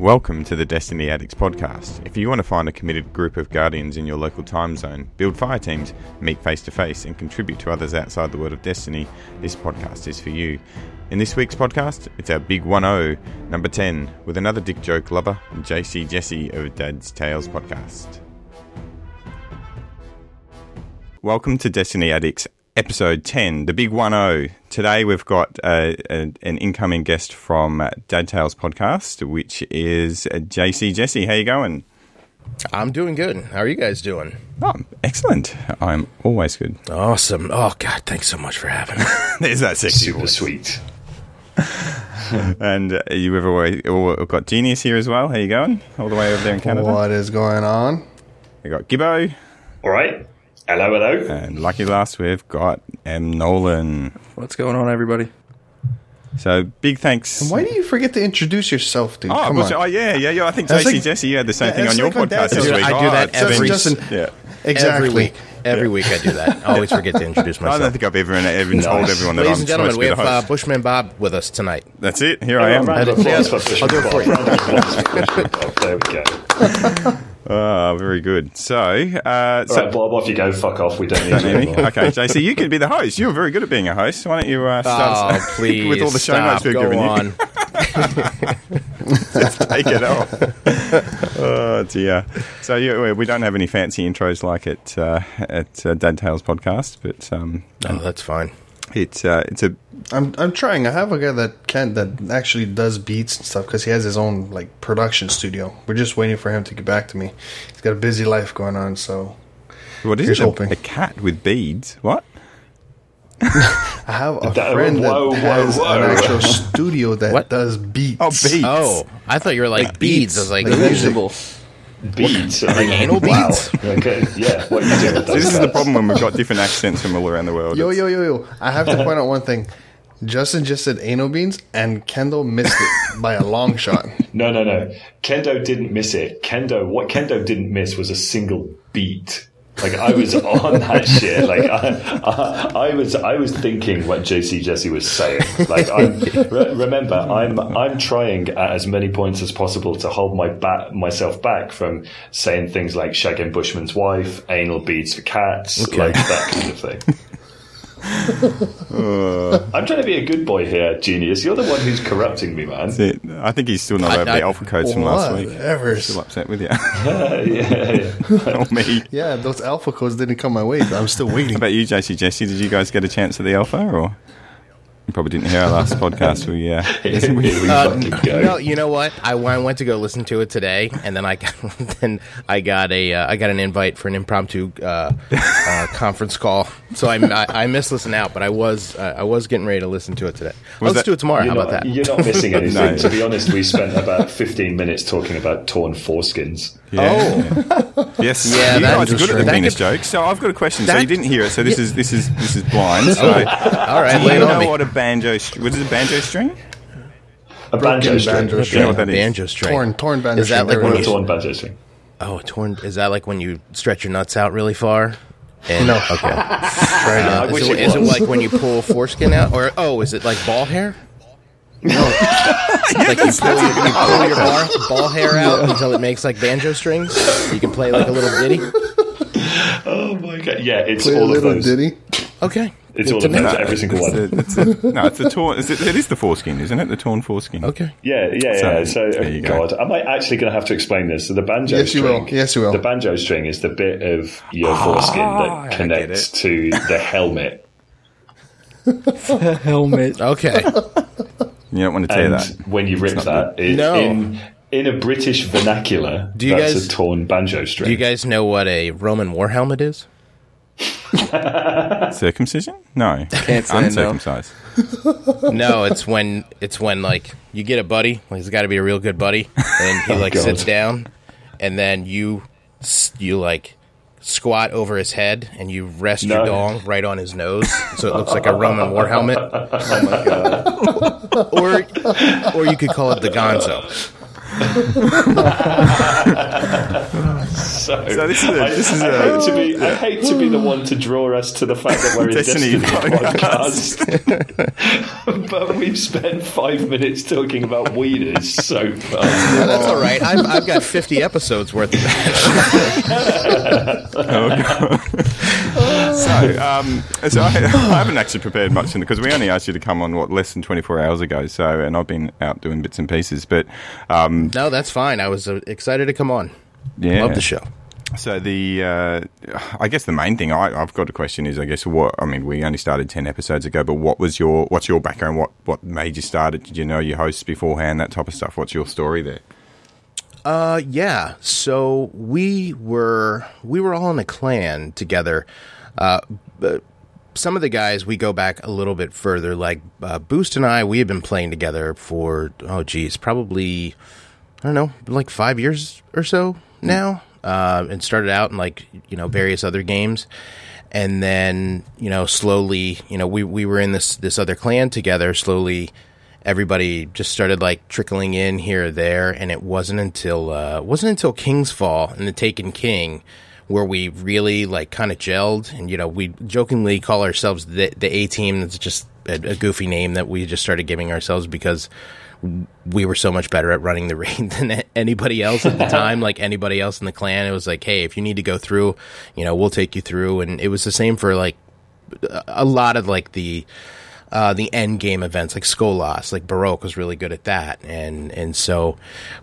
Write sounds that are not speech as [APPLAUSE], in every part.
Welcome to the Destiny Addicts podcast. If you want to find a committed group of guardians in your local time zone, build fire teams, meet face to face, and contribute to others outside the world of Destiny, this podcast is for you. In this week's podcast, it's our big 1 0, number 10, with another dick joke lover, JC Jesse of Dad's Tales podcast. Welcome to Destiny Addicts episode 10, the big 1 0. Today we've got uh, a, an incoming guest from uh, Dad Tales podcast, which is uh, JC Jesse. How you going? I'm doing good. How are you guys doing? Oh, excellent. I'm always good. Awesome. Oh God, thanks so much for having me. [LAUGHS] There's that sexy Super voice. sweet. [LAUGHS] And uh, you have always, oh, got Genius here as well. How you going? All the way over there in Canada. What is going on? We got Gibbo, All right. Hello, hello. and lucky last we've got M Nolan. What's going on, everybody? So big thanks. And why do you forget to introduce yourself, dude? Oh, Come was- on. oh, yeah, yeah, yeah. I think That's JC like- Jesse, you had the same Yeah, thing on your like podcast this week. I do Oh, that it's every- been- Justin- Yeah. exactly. Every week. Every week I do that. I always forget to introduce myself. [LAUGHS] I don't think I've ever, ever told everyone that Ladies I'm and gentlemen, we have uh. Bushman Bob with us tonight. That's it. Here I am. Round of [LAUGHS] applause for I'll do it for you. Round of applause for Bushman Bob. There we go. [LAUGHS] Oh, very good. So, uh, All so right, Bob, off you go. Fuck off. We don't need Don't you need me? anymore. okay, JC, you can be the host. You're very good at being a host. Why don't you uh, start Oh, please [LAUGHS] with all the show stop. notes we've Go given on. [LAUGHS] [LAUGHS] you? Take it off. oh dear. So yeah, we- we don't have any fancy intros like at uh, at uh, Dad Tales podcast, but um, Oh, that's fine. It's uh, it's a I'm I'm trying. I have a guy that can that actually does beats and stuff because he has his own like production studio. We're just waiting for him to get back to me. He's got a busy life going on, so what is Here's it? A, hoping. a cat with beads? What? [LAUGHS] I have a That- friend whoa, that whoa, has whoa. an actual [LAUGHS] studio that What? does beats. Oh, beads. Oh, I thought you were like, beads. I was like, Like music. Vegetable. Beads. like anal Wow. [LAUGHS] Okay. Yeah. What you do with So those this is the problem when we've got different accents from all around the world. Yo It's- yo yo yo! I have to point out one thing. Justin just said anal beans, and Kendall missed it by a long shot. [LAUGHS] No, no, no. Kendo didn't miss it. Kendo, what Kendo didn't miss was a single beat. Like I was on that shit. Like I, I, I was, I was thinking what JC Jesse was saying. Like I'm, re- remember, I'm, I'm trying at as many points as possible to hold my back, myself back from saying things like shagging Bushman's wife, anal beads for cats, like that kind of thing. [LAUGHS] [LAUGHS] I'm trying to be a good boy here, genius. You're the one who's corrupting me, man. It. I think he's still not I- over the alpha codes from last week. Ever. Still upset with you. [LAUGHS] [LAUGHS] yeah, yeah. or me. Yeah, those alpha codes didn't come my way. I'm still waiting. How about you, JC Jesse? Did you guys get a chance at the alpha, or you probably didn't hear our last [LAUGHS] podcast? We uh, Here we Uh, no, you know what? I, I went to go listen to it today, and then I got [LAUGHS] then I got a uh, I got an invite for an impromptu uh, uh, [LAUGHS] conference call. So I, I I missed listening out, but I was uh, I was getting ready to listen to it today. Was Let's that- do it tomorrow. You're How not, about that? you're not missing anything. No. To be honest, we spent about 15 minutes talking about torn foreskins. Oh, [LAUGHS] yes, Yeah, you that guys are good at the that penis could- jokes. So I've got a question. so you didn't hear it. So this is this is this is blind. [LAUGHS] So oh. all right, do you know what a banjo? str- What is a banjo string? A banjo string. banjo Do you know what that is? banjo string. torn, torn banjo Is that string. like when A torn banjo string. Oh, a torn. Is that like when you stretch your nuts out really far? And, No. Okay. [LAUGHS] Try uh, I is it, it is it like when you pull foreskin out, or oh, is it like ball hair? No, [LAUGHS] like you pull your, you pull your ball, ball hair out until it makes like banjo strings. You can play like a little ditty. Oh my god! Yeah, it's Play a all of little those. ditty. Okay, It's Good all to of know. those. Every single It's one. the- it's the- no, it's the torn. Is it, it is the foreskin, isn't it? The torn foreskin. Okay. Yeah, yeah, So, yeah. So, there you go. God, am I actually going to have to explain this? So the banjo Yes, you will. Yes, you will. The banjo string is the bit of your foreskin ah, I that connects to the helmet. [LAUGHS] Helmet. Okay. [LAUGHS] You don't want to tear And that. when you rip that, it, No. in in a British vernacular, Do you that's guys- a torn banjo string. Do you guys know what a Roman war helmet is? [LAUGHS] Circumcision? No. Can't say. Uncircumcised. [LAUGHS] No, it's when it's when like you get a buddy. Like, he's got to be a real good buddy, and he [LAUGHS] oh, like God. sits down, and then you you like squat over his head and you rest your dong right on his nose, so it looks like a Roman war helmet. [LAUGHS] Oh my god! or or you could call it the Gonzo. So, So this is a- I, this is I a- hate to be I hate to be the one to draw us to the fact that we're a Destiny Destiny, podcast, [LAUGHS] but we've spent five minutes talking about weeders so far. No, that's all right. I've, I've got 50 episodes worth of that. [LAUGHS] Oh, so, um, so I, [LAUGHS] I haven't actually prepared much in because we only asked you to come on what less than 24 hours ago. So, and I've been out doing bits and pieces, but um, No, that's fine. I was uh, excited to come on. yeah, Love the show. So the, uh, I guess the main thing I, I've got a question is, I guess what I mean, we only started ten episodes ago, but what was your, what's your background? What what made you start it? Did you know your hosts beforehand? That type of stuff. What's your story there? Uh, yeah. So we were we were all in a clan together. Uh, some of the guys we go back a little bit further. Like uh, Boost and I, we have been playing together for oh geez, probably I don't know, like five years or so now. Uh, and started out in like you know various other games, and then you know slowly you know we we were in this this other clan together. Slowly, everybody just started like trickling in here or there, and it wasn't until uh, wasn't until King's Fall and the Taken King where we really like kind of gelled. And you know we jokingly call ourselves the the A team. That's just a, a goofy name that we just started giving ourselves because we were so much better at running the [LAUGHS] raid than anybody else at the [LAUGHS] time. Like anybody else in the clan, it was like, hey, if you need to go through, you know, we'll take you through. And it was the same for like a lot of like the uh, the end game events, like Skolas, like Baroque was really good at that, and and so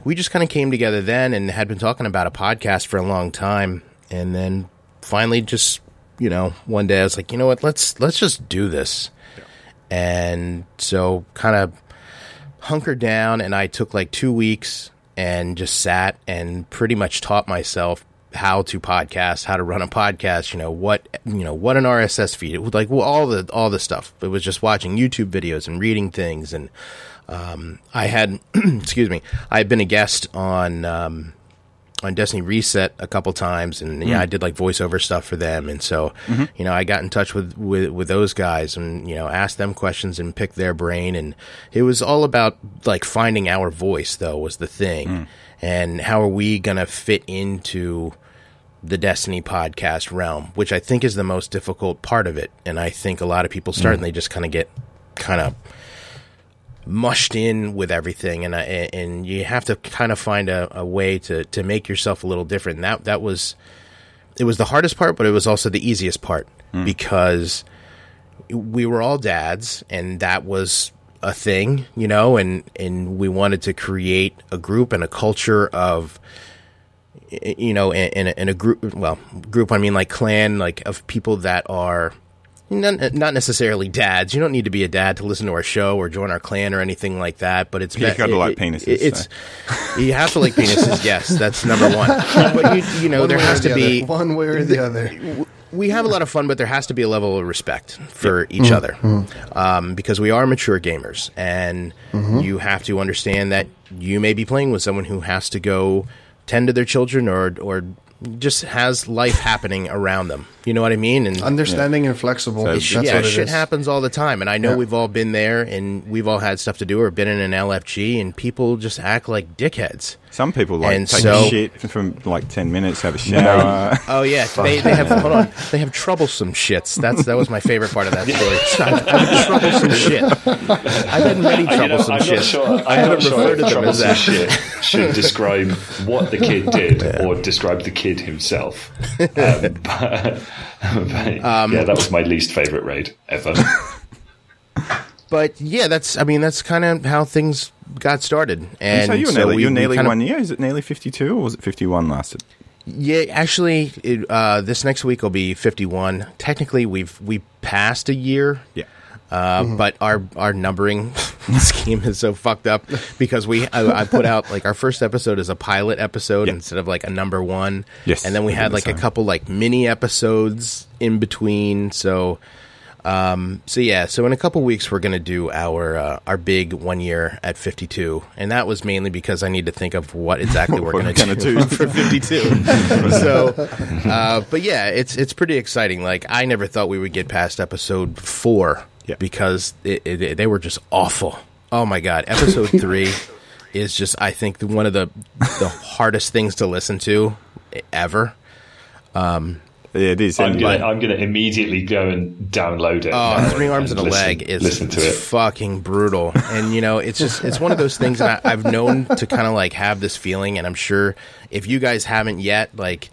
we just kind of came together then and had been talking about a podcast for a long time, and then finally just you know one day I was like, you know what, let's let's just do this, and so kind of hunkered down and I took like two weeks and just sat and pretty much taught myself how to podcast, how to run a podcast, you know, what you know, what an RSS feed. It was like well, all the all the stuff. It was just watching YouTube videos and reading things and um, I had [CLEARS THROAT] excuse me, I had been a guest on um, on Destiny Reset a couple times, and yeah, mm. I did like voiceover stuff for them, and so mm-hmm. you know I got in touch with, with with those guys, and you know asked them questions and picked their brain, and it was all about like finding our voice though was the thing, mm. and how are we gonna fit into the Destiny podcast realm, which I think is the most difficult part of it, and I think a lot of people start mm. and they just kind of get kind of mushed in with everything, and I, and you have to kind of find a, a way to to make yourself a little different. And that that was it was the hardest part, but it was also the easiest part mm. because we were all dads, and that was a thing, you know, and and we wanted to create a group and a culture of you know in, in, a, in a group well group i mean like clan like of people that are not, not necessarily dads. You don't need to be a dad to listen to our show or join our clan or anything like that. But it's You gotta it- like it- penises, It's [LAUGHS] you have to like penises. Yes, that's number one. But you, you know One there way or has the to be other. one way or the other. we have a lot of fun, but there has to be a level of respect for Mm-hmm. each other um, because we are mature gamers, and Mm-hmm. you have to understand that you may be playing with someone who has to go tend to their children or or just has life happening around them. You know what I mean? And Understanding and flexible. So- That's yeah, what it shit is. happens all the time, and I know Yeah. we've all been there, and we've all had stuff to do or been in an LFG, and people just act like dickheads. Some people like And take so- a shit from like ten minutes, have a shower. [LAUGHS] Oh yeah, they, they have hold on, they have troublesome shits. That's that was my favorite part of that story. I've, I've had troublesome [LAUGHS] shit. I've had many You know, troublesome I'm shit. not sure. I I'm haven't not sure referred if to them as troublesome that. shit should describe what the kid [LAUGHS] did or describe the kid himself. Um, but, but, Um, yeah, that was my least favorite raid ever. But yeah, that's I mean that's kind of how things got started. And so you were so nearly, we- you're nearly kind of- one year. Is it nearly fifty-two or was it fifty-one lasted? Yeah, actually, it, uh, this next week will be 51. Technically, we've we passed a year. Yeah. Uh, But our our numbering [LAUGHS] scheme is so fucked up because we I, I put out like our first episode is a pilot episode Yeah. instead of like a number one. Yes, and then we had like a couple like mini episodes in between. So, um, so yeah, so in a couple weeks we're gonna do our uh, our big one year at 52, and that was mainly because I need to think of what exactly we're [LAUGHS] gonna, we're gonna do, do. [LAUGHS] for 52. [LAUGHS] so, uh, but yeah, it's it's pretty exciting. Like I never thought we would get past episode four Yeah. because it, it, they were just awful. Oh my god, episode three is just I think one of the the hardest things to listen to ever. Yeah, it is. I'm gonna like, I'm gonna immediately go and download it. Oh, now three arms and a listen- leg is listen to it. [LAUGHS] fucking brutal. And you know, it's just it's one of those things that I, I've known to kind of like have this feeling, and I'm sure if you guys haven't yet, like,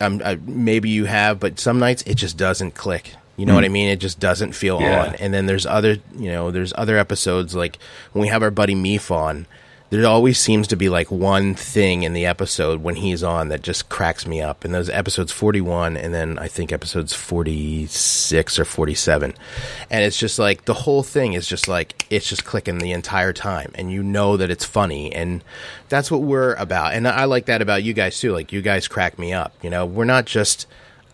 um, uh, maybe you have, but some nights it just doesn't click. You know what I mean? It just doesn't feel Yeah. on. And then there's other, you know, there's other episodes like when we have our buddy Meef on. There always seems to be like one thing in the episode when he's on that just cracks me up. And those episodes 41 and then I think episodes 46 or 47. And it's just like the whole thing is just like it's just clicking the entire time and you know that it's funny and that's what we're about. And I like that about you guys too. Like you guys crack me up. You know, we're not just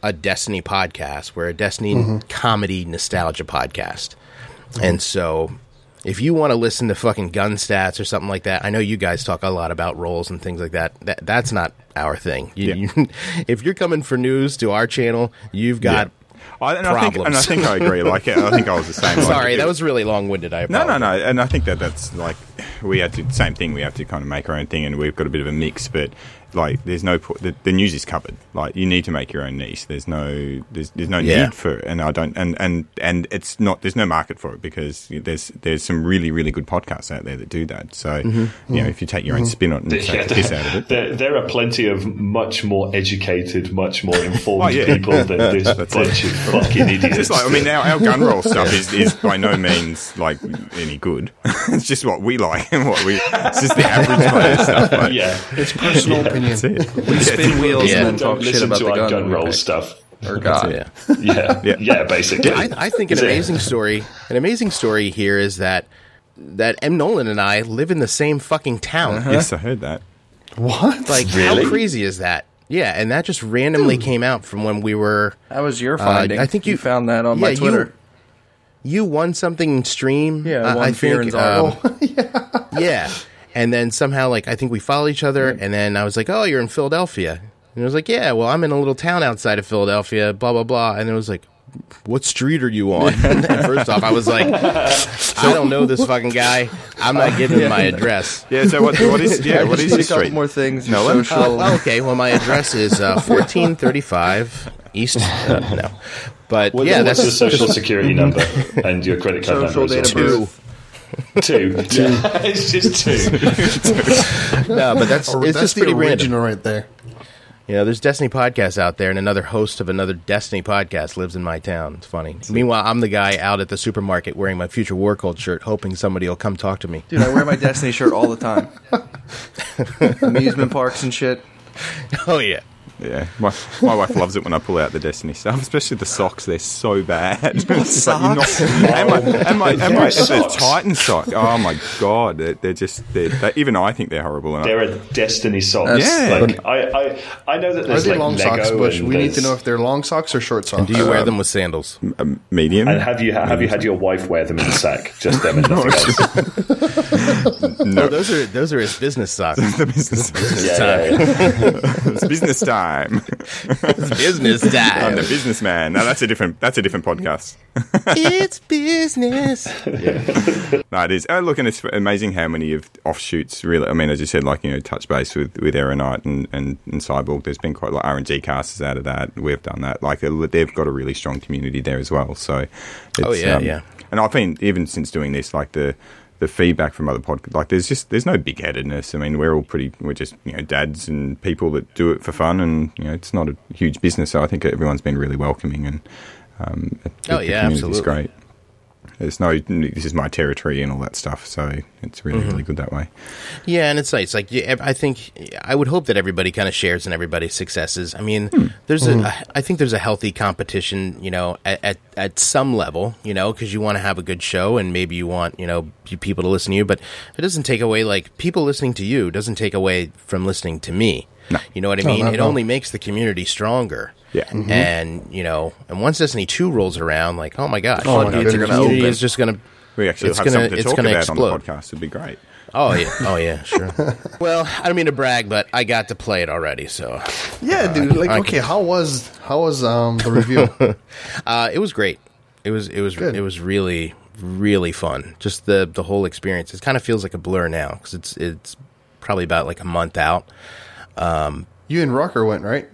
a Destiny podcast. We're a Destiny mm-hmm. comedy nostalgia podcast. And so if you want to listen to fucking gun stats or something like that, I know you guys talk a lot about rolls and things like that. That that's not our thing. You, Yeah. you, [LAUGHS] if you're coming for news to our channel, you've got. I, and, I think, and I think I agree. Like, I think I was the same. [LAUGHS] Like, Sorry, that was really long winded. I No, apologize. no, no, and I think that that's like we have to same thing. We have to kind of make our own thing, and we've got a bit of a mix. But like, there's no po- the, the news is covered. Like, you need to make your own niche. There's no there's there's no Yeah. need for it, and I don't and and and it's not there's no market for it because there's there's some really really good podcasts out there that do that. So Mm-hmm. you know, if you take your own spin on it and Yeah, take the piss out of it. There, there are plenty of much more educated, much more [LAUGHS] informed Oh, yeah. people than [LAUGHS] this That's bunch of fucking idiots. [LAUGHS] It's like I mean, our, our gun roll stuff is, is by no means like any good. it's just what we like and what we. It's just the average player stuff. Like, yeah, It's personal opinion. That's it. We spin wheels Yeah. and then don't talk shit listen about to the gun, gun roll pick. stuff. Or God. [LAUGHS] Yeah. Yeah, Yeah. yeah, basically. I, I think an amazing story. An amazing story here is that that M Nolan and I live in the same fucking town. Yes, I heard that. What? Like, Really? how crazy is that? Yeah, and that just randomly came out from when we were. That was your finding. I think you- found that on Yeah, my Twitter. You won something in stream. yeah, uh, one I think. Fearon's um, article. [LAUGHS] yeah, and then somehow, like, I think we follow each other, and then I was like, "Oh, you're in Philadelphia," and I was like, "Yeah, well, I'm in a little town outside of Philadelphia." Blah blah blah, and it was like. What street are you on? [LAUGHS] [LAUGHS] and first off, I was like, I don't know this fucking guy. I'm not giving him my address. Yeah. So what? What is? [LAUGHS] Yeah. I What just is need your street? more things. No, social. Uh, okay, well, my address is uh, 1435 East. Uh, no, but What- yeah, what's that's your social security number and your credit card Social number? date as well? birth. Two. [LAUGHS] Two. Yeah, [LAUGHS] it's just two. [LAUGHS] no, but that's Or it's that's just the pretty random. original right there. You know, there's Destiny podcasts out there, and another host of another Destiny podcast lives in my town. It's funny. Meanwhile, I'm the guy out at the supermarket wearing my Future War Cult shirt, hoping somebody will come talk to me. Dude, I wear my Destiny shirt all the time. Amusement parks and shit. Oh yeah, Yeah. My, my wife loves it when I pull out the Destiny stuff, especially the socks. They're so bad. [LAUGHS] It's like you're not- [LAUGHS] and my and my, and my the Titan sock. Oh my god, they're, they're just they're, they, even I think they're horrible. And They're a Destiny socks. Yeah. Like, I, I, I know that Are there's they like long Lego socks, Bush? We need to know if they're long socks or short socks. And do you wear them with sandals? um, medium. And have you have you had your wife wear them in the sack? Just them and [LAUGHS] nothing else. No, those are those are his business socks. the business, Yeah, yeah, yeah. it's business time. It's business I'm time. the businessman. No, that's a different. That's a different podcast. it's business. [LAUGHS] Yeah. No, it is. Oh, look, and it's amazing how many of offshoots. Really, I mean, as you said, like you know, touch base with with Aeronite and and, and Cyborg. There's been quite like RNG casters out of that. We've done that. Like they've got a really strong community there as well. So, Oh, yeah, um, yeah. And I've been even since doing this, like the the feedback from other podcasts. Like there's just there's no big headedness. I mean, we're all pretty. We're just you know dads and people that do it for fun, and you know, it's not a huge business. So I think everyone's been really welcoming and. Um, the- Oh, the yeah, absolutely. great. There's no, this is my territory and all that stuff. So it's really, Mm-hmm. really good that way. Yeah, and it's nice. Like I think, I would hope that everybody kind of shares in everybody's successes. I mean, there's a, I think there's a healthy competition, you know, at at, at some level, you know, because you want to have a good show, and maybe you want, you know, people to listen to you, but it doesn't take away like people listening to you doesn't take away from listening to me. No. You know what I mean? not it at all. only makes the community stronger. Yeah. And you know, and once Destiny Two rolls around, like, oh my gosh, Oh, you my know, goodness. the gonna open. is just gonna We actually It's have gonna- something to it's talk gonna about explode. on the podcast. It'd be great. Oh yeah, oh yeah, sure. [LAUGHS] well, I don't mean to brag, but I got to play it already, so Yeah, dude. Like, I okay, how was how was um the review? [LAUGHS] uh, it was great. It was it was Good. it was really really fun. Just the the whole experience. It kind of feels like a blur now because it's it's probably about like a month out. you You and Rocker went right.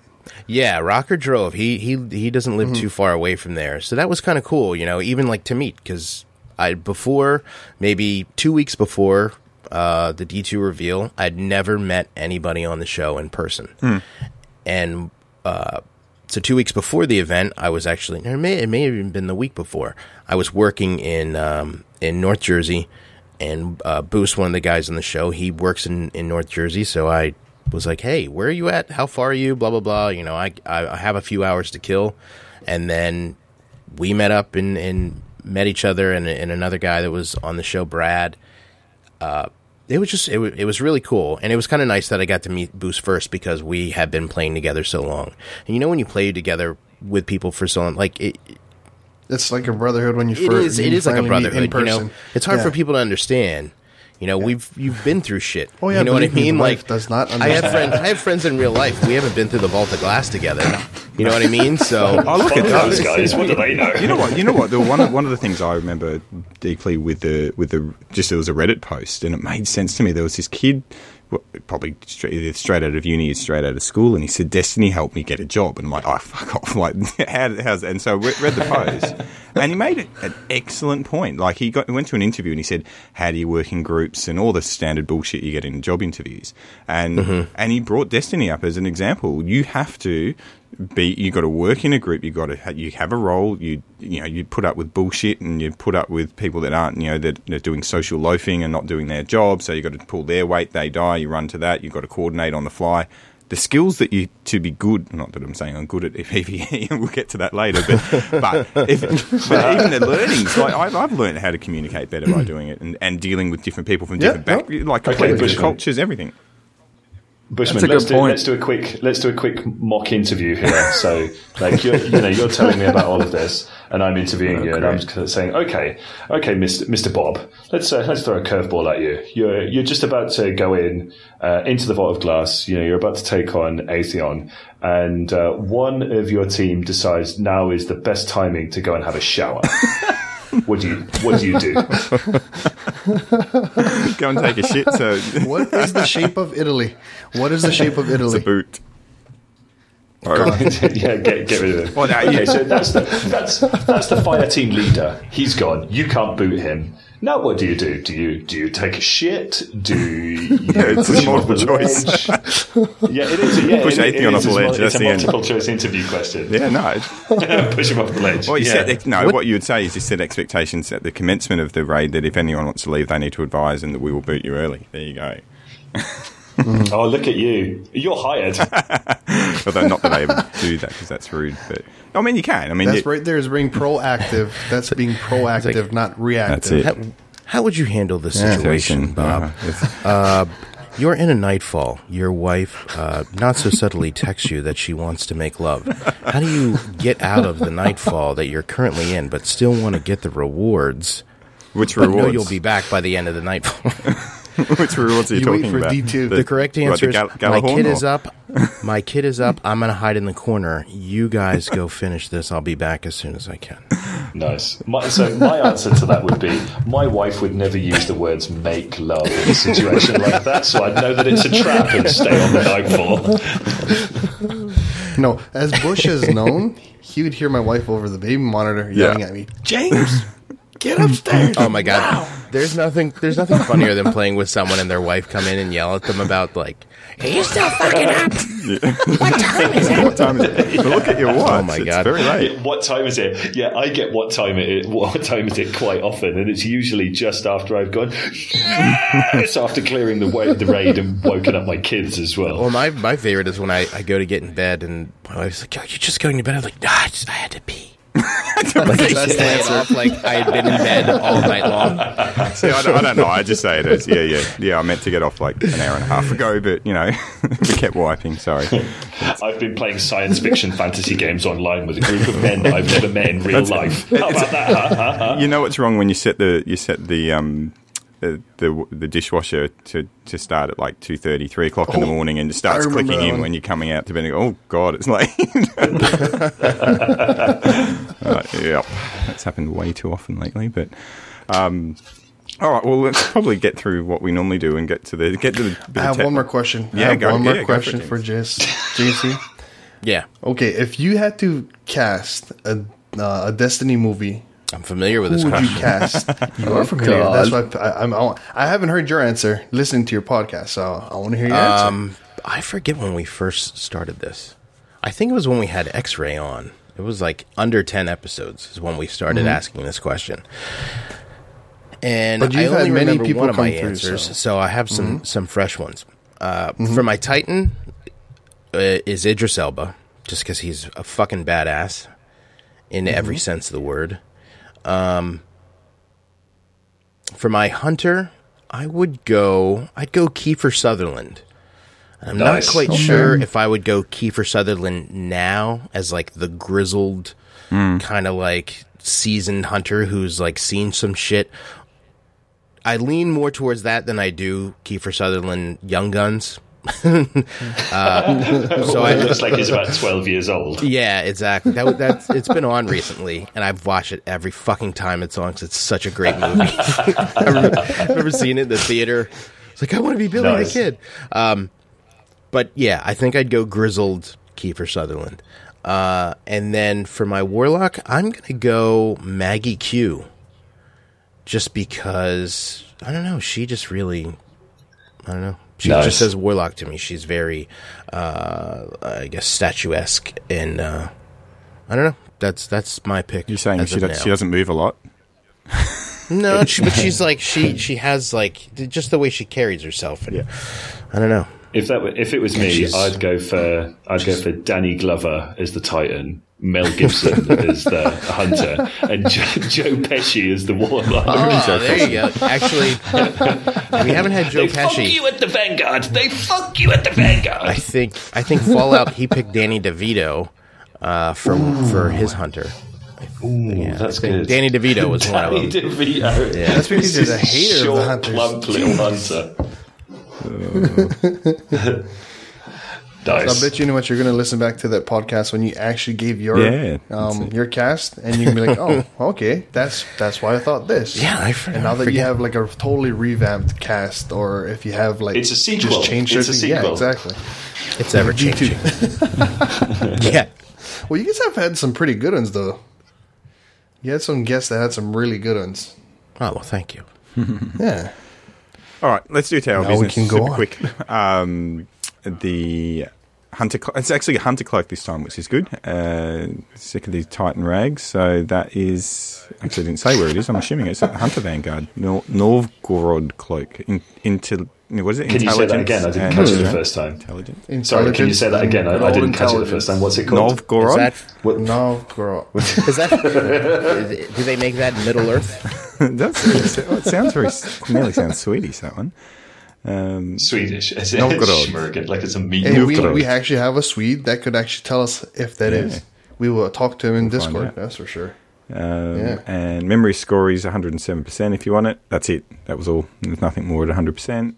Yeah, Rocker drove. He he he doesn't live too far away from there, so that was kind of cool. You know, even like to meet because I before maybe two weeks before uh, the D two reveal, I'd never met anybody on the show in person, and uh, so two weeks before the event, I was actually it may it may have even been the week before. I was working in um, in North Jersey, and uh, Boost, one of the guys on the show, he works in in North Jersey, so I was like, "Hey, where are you at? How far are you? Blah blah blah." You know, I I have a few hours to kill, and then we met up and and met each other, and and another guy that was on the show, Brad. Uh, it was just it was, it was really cool, and it was kind of nice that I got to meet Boost first because we had been playing together so long. And you know, when you play together with people for so long, like it, It's like a brotherhood when you it first. is it is like a brotherhood. You know, it's hard for people to understand. You know, we've you've been through shit. Oh, yeah, you know what I believe me, mean? Like, wife does not I have friends. I have friends in real life. We haven't been through the vault of glass together. You know what I mean? So [LAUGHS] Oh, look at those those guys. What do they know? You know what? You know what? The one of, one of the things I remember deeply with the with the just it was a Reddit post, and it made sense to me. There was this kid, well, probably straight, straight out of uni straight out of school, and he said, "Destiny helped me get a job." And I'm like, "Oh, fuck off!" [LAUGHS] Like, how, how's and so I read the post, [LAUGHS] and he made an excellent point. Like he got he went to an interview and he said, "How do you work in groups?" and all the standard bullshit you get in job interviews, and mm-hmm. and he brought Destiny up as an example. You have to be you got to work in a group you got to ha- you have a role you you know you put up with bullshit and you put up with people that aren't you know that they're doing social loafing and not doing their job so you got to pull their weight they die you run to that you've got to coordinate on the fly the skills that you to be good not that I'm saying I'm good at PvE [LAUGHS] we'll get to that later but but, if, but even the learnings like I, I've learned how to communicate better by doing it and, and dealing with different people from Yeah, different no. back like completely Bushman. cultures everything Bushman, let's good do point. let's do a quick let's do a quick mock interview here. [LAUGHS] So, like you're you know you're telling me about all of this, and I'm interviewing you, and I'm saying, okay, okay, Mister Mister Bob, let's uh, let's throw a curveball at you. You're you're just about to go in uh, into the vault of glass. You know you're about to take on Atheon, and uh, one of your team decides now is the best timing to go and have a shower. [LAUGHS] what do you what do you do? go and take a shit so What is the shape of Italy? What is the shape of it's a Italy? boot [LAUGHS] yeah, get, get rid of him. Well, now, okay, so that's the that's that's the fire team leader. He's gone. You can't boot him. Now, what do you do? Do you do you take a shit? Do you it's push a him off the multiple choice. yeah, it is. Yeah, Push it, it Atheon is off the ledge, It's that's a the end. multiple choice interview question. Yeah, no. [LAUGHS] push him off the ledge. Well, you yeah. set no. What? you would say is you set expectations at the commencement of the raid that if anyone wants to leave, they need to advise, and that we will boot you early. There you go. Mm-hmm. [LAUGHS] oh, look at you. You're hired. [LAUGHS] Although not that I do that because that's rude. But I mean, you can. I mean, That's you- right there is being proactive. That's being [LAUGHS] proactive, not reactive. That's how, how would you handle this Yeah. situation, Bob? Yeah, it's- You're in a nightfall. Your wife, uh, not so subtly, texts you that she wants to make love. How do you get out of the nightfall that you're currently in, but still want to get the rewards? which But rewards? know you'll be back by the end of the nightfall. [LAUGHS] [LAUGHS] which rewards are you, You wait talking for about? D2. the correct what, answer the is Gal- my kid or- is up. [LAUGHS] My kid is up. I'm gonna hide in the corner. You guys go finish this. I'll be back as soon as I can. Nice. My, so my answer to that would be my wife would never use the words "make love" in a situation like that, so I'd know that it's a trap and stay on the nightfall. No, as Bush is known, he would hear my wife over the baby monitor yelling Yeah. at me, James, get upstairs. Oh my god. There's nothing there's nothing funnier than playing with someone and their wife come in and yell at them about like Are you still fucking up? What time is it? What time is it? But look at your oh watch. Oh my god. it's God. very late. Yeah, what time is it? Yeah, I get what time it is. What time is it quite often, and it's usually just after I've gone. Yes, after clearing the wa- the raid and woken up my kids as well. Well my my favorite is when I, I go to get in bed and my wife's like, Are you just going to bed? I'm like, nah, I just I had to pee. [LAUGHS] like I just play it off like I had been in bed all night long. See, I don't, I don't know. I just say it as yeah, yeah, yeah. I meant to get off like an hour and a half ago, but you know, [LAUGHS] we kept wiping. Sorry. [LAUGHS] I've been playing science fiction fantasy games online with a group of men that I've never met in real That's- life. How about that? Huh? Huh? Huh? You know what's wrong when you set the you set the um the the, the dishwasher to, to start at like 2.30, 3 o'clock in the Oh, morning and it starts clicking that in when you're coming out to bed and go, oh god, it's late. [LAUGHS] uh, yeah, that's happened way too often lately. But um, All right. Well, let's probably get through what we normally do and get to the get to the. Bit I of have tech. one more question. Yeah, I have go- one more yeah, go for question for, James. Jess, JC. [LAUGHS] Yeah, Okay, if you had to cast a uh, a Destiny movie, I'm familiar with who this would you question. cast? [LAUGHS] You are familiar. God. That's why I, I'm. I, I haven't heard your answer listening to your podcast, so I want to hear your answer. Um, I forget when we first started this. I think it was when we had X-Ray on. It was like under ten episodes is when we started Mm-hmm. asking this question. And But I you've only had many remember people one of my through, answers, so- Mm-hmm. so. I have some some fresh ones. Uh, For my Titan uh, is Idris Elba, just because he's a fucking badass in every Mm-hmm. sense of the word. Um, for my Hunter, I would go. I'd go Kiefer Sutherland. I'm Nice. not quite Okay. sure if I would go Kiefer Sutherland now as like the grizzled kind of like seasoned hunter who's like seen some shit. I lean more towards that than I do Kiefer Sutherland Young Guns. Uh, so [LAUGHS] it looks like he's about 12 years old. yeah, exactly. That that's it's been on recently, and I've watched it every fucking time it's on because it's such a great movie. [LAUGHS] I remember, I remember seeing it in the theater. It's like I want to be Billy Nice. the Kid. Um, but yeah, I think I'd go grizzled Kiefer Sutherland, uh, and then for my warlock, I'm gonna go Maggie Q. Just because I don't know, she just really, I don't know. She Nice. just says warlock to me. She's very, uh, I guess, statuesque, and uh, I don't know. That's that's my pick. You're saying she, of do, now. she doesn't move a lot. No, [LAUGHS] she, but she's like she she has like just the way she carries herself. And, I don't know. If that were, if it was me, she's- I'd go for I'd go for Danny Glover as the Titan, Mel Gibson [LAUGHS] as the hunter, and Joe, Joe Pesci as the warlock. Oh, there you go. Actually, [LAUGHS] we haven't had Joe they fuck you at the Vanguard. They fuck you at the Vanguard. I think I think Fallout. He picked Danny DeVito uh, for for his hunter. Ooh, that's good. Danny DeVito was one of Danny them. DeVito. Yeah. That's because he's a hater of the Short, Hunters. plump little hunter. [LAUGHS] I nice. bet you know what you're going to listen back to that podcast when you actually gave your Yeah, um, your cast, and you can be like, [LAUGHS] "Oh, okay, that's that's why I thought this." Yeah, I for- and now that you have like a totally revamped cast, or if you have like It's a sequel. just changed It's a everything- yeah, sequel. exactly. It's ever changing. [LAUGHS] yeah. Well, you guys have had some pretty good ones though. You had some guests that had some really good ones. Oh well, thank you. Yeah. All right, let's do tower Now we can go super on. quick. [LAUGHS] Um, the hunter, clo- it's actually a hunter cloak this time, which is good. Uh, sick of these Titan rags, so that is actually I didn't say where it is. I'm assuming it's a Hunter Vanguard Nor- Novgorod cloak. In, into what is it? Can you say that again? I didn't catch it the first time. Intelligence. Sorry, can you say that again? I, I didn't catch it the first time. What's it called? Novgorod. Is that What- No, girl. is that? is- [LAUGHS] do they make that in Middle Earth? [LAUGHS] [LAUGHS] That's, it sounds very nearly sounds Swedish. That one. Um, Swedish. It's Novgorod. Like it's a meat. Hey, we, we actually have a Swede that could actually tell us if that is. Yeah. We will talk to him in find Discord. That's for sure. Um, Yeah. And memory score is 107% if you want it. That's it. That was all. There's nothing more at 100%.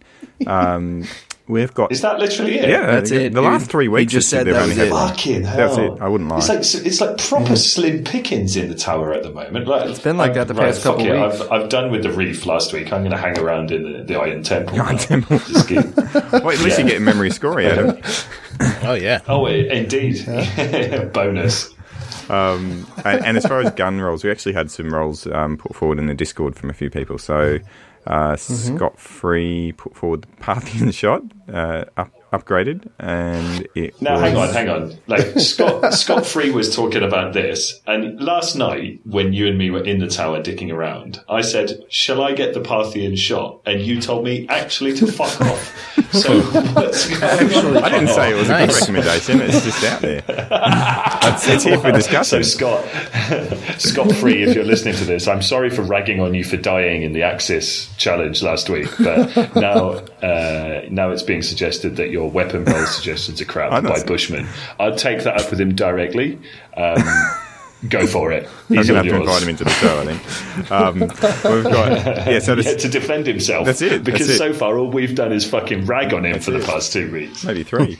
Um, [LAUGHS] we've got. Is that literally it? yeah, That's it, The dude. last three He weeks, just said they've that only was had it. one. Fucking hell. That's it. I wouldn't lie. It's like it's like proper slim pickings in the tower at the moment. Like, it's been like that the past fuck couple it, weeks. I've, I've done with the reef last week. I'm going to hang around in the, the Iron Temple. Iron now. Temple. Just [LAUGHS] keep- Well, at least you get a memory score out of it. Oh yeah. oh, i- indeed. [LAUGHS] Bonus. Um, and, and as far as gun rolls, we actually had some rolls um, put forward in the Discord from a few people. So uh, Mm-hmm. Scott Free put forward the Parthian shot, uh, up, upgraded, and it Now, was, hang on, hang on. Like Scott, [LAUGHS] Scott Free was talking about this, and last night when you and me were in the tower dicking around, I said, "Shall I get the Parthian shot?" And you told me actually to fuck [LAUGHS] off. So what's? [LAUGHS] I didn't say it was a Nice. good recommendation. It's just out there. It's, it's here for discussion. So Scott, Scott Free, if you're listening to this, I'm sorry for ragging on you for dying in the Aksis challenge last week, but now uh, now it's being suggested that your weapon roll [LAUGHS] suggestions are crap by Bushman. I'd take that up with him directly. Um, [LAUGHS] go for it. He's going to have to invite him into the show, I think. Um, we've got yeah. So [LAUGHS] Yeah, to defend himself. That's it, Because that's it. so far all we've done is fucking rag on him for the past two weeks. maybe three.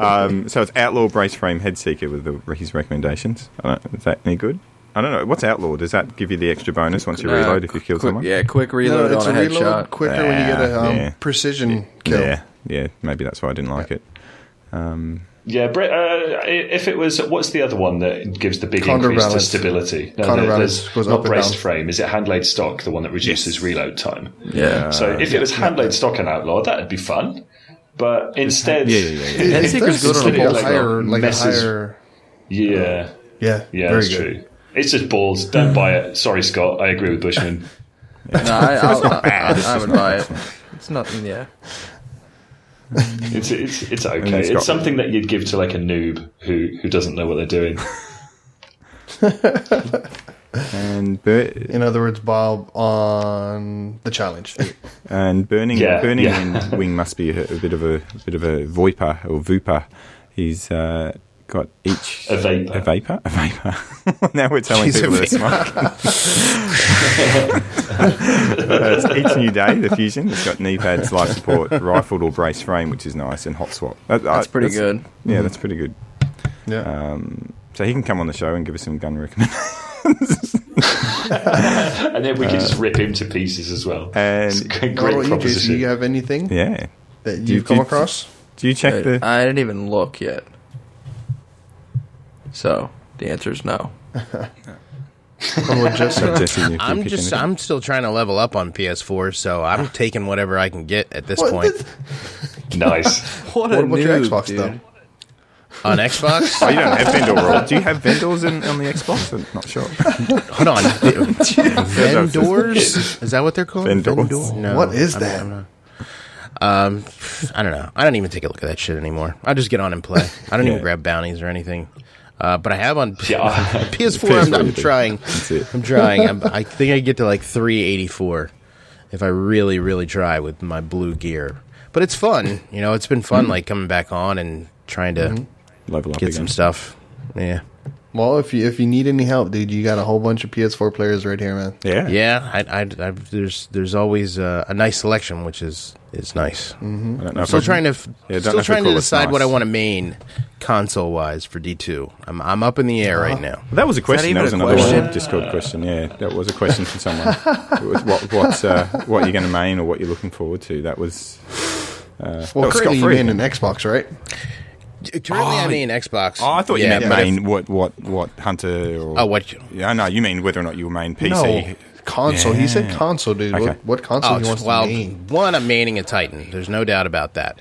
um, so it's Outlaw Brace Frame Head Seeker with the, his recommendations. Is that any good? I don't know. What's outlaw? Does that give you the extra bonus once you Uh, reload if you kill quick, someone? Yeah, quick No, reload it's on a a reload headshot. quicker when you get a um, Yeah. precision kill. yeah, yeah. Maybe that's why I didn't like it. Um, Yeah, Bra- uh, if it was, what's the other one that gives the big increase to stability? No, Counterbalance there's goes not up braced frame. Is it hand laid stock, the one that reduces reload time? Yeah. So if it was hand laid stock and outlaw, that'd be fun. But instead, yeah, yeah, yeah. yeah. It, it Headseeker's does good on a get higher, like a Messes- higher. yeah, Yeah, yeah, very that's good. true. It's just balls. Don't buy it. Sorry, Scott. I agree with Bushman. [LAUGHS] no, I, I'll, I, I would buy it. It's nothing. [LAUGHS] Yeah. It's it's it's okay. it's It's something that you'd give to like a noob who who doesn't know what they're doing. [LAUGHS] and bur- In other words, Bob on the challenge. and burning Yeah, burning yeah. wing must be a, a bit of a, a bit of a voiper or vooper. He's uh, got each A vapor. A vapor. A vapor. [LAUGHS] now we're telling He's a people to smoke. Uh, [LAUGHS] it's each new day. The fusion. It's got knee pads, life support, rifled or brace frame, which is nice, and hot swap. That- That's uh, pretty good. Yeah, that's pretty good. Yeah. Um, so he can come on the show and give us some gun recommendations. [LAUGHS] And then we can just rip him to pieces as well. It's a And great What about you, Jason? proposition. Do you have anything yeah, that Do you- you've come do you- across? do you check the? I didn't even look yet. So the answer is no. On what Jess said? Jesse, you I'm just? I'm still trying to level up on PS4, so I'm [SIGHS] taking whatever I can get at this What point. [LAUGHS] nice. [LAUGHS] What, What about your Xbox, though? on Xbox. [LAUGHS] Oh, you don't have vendor role. Do you have vendors in, on the Xbox? I'm not sure. Hold on, vendors? Is that what they're called? Vendors. Vendor? No, What is I'm that? I'm not. Um, I don't know. I don't even take a look at that shit anymore. I just get on and play. I don't Yeah. even grab bounties or anything. Uh, but I have on Yeah. [LAUGHS] PS4. I'm, I'm trying. I'm trying. [LAUGHS] I'm, I think I get to like 384 if I really, really try with my blue gear. But it's fun. You know, it's been fun like coming back on and trying to Level up get again. some stuff. Yeah. Well, if you if you need any help, dude, you got a whole bunch of PS4 players right here, man. Yeah. Yeah, I, I, I, there's there's always uh, a nice selection, which is is nice. I don't I'm still trying to Yeah, still trying to call it decide what I want to main console wise for D two. I'm I'm up in the air right now. That was a question. That, even was another question? one. Discord question. Yeah, that was a question from someone. [LAUGHS] was what what uh, what you're going to main or what you're looking forward to. That was. Uh, that Well, was currently you Scott-free. mean an Xbox, right? Currently, I oh. mean Xbox. Oh, I thought you Yeah, meant but if- main. What what what Hunter? Or, Oh, what? Yeah, no, you mean whether or not you main PC. No, console. He said console, dude. Okay. What, what console Oh, he wants well, to main? one, I'm maining a Titan. There's no doubt about that.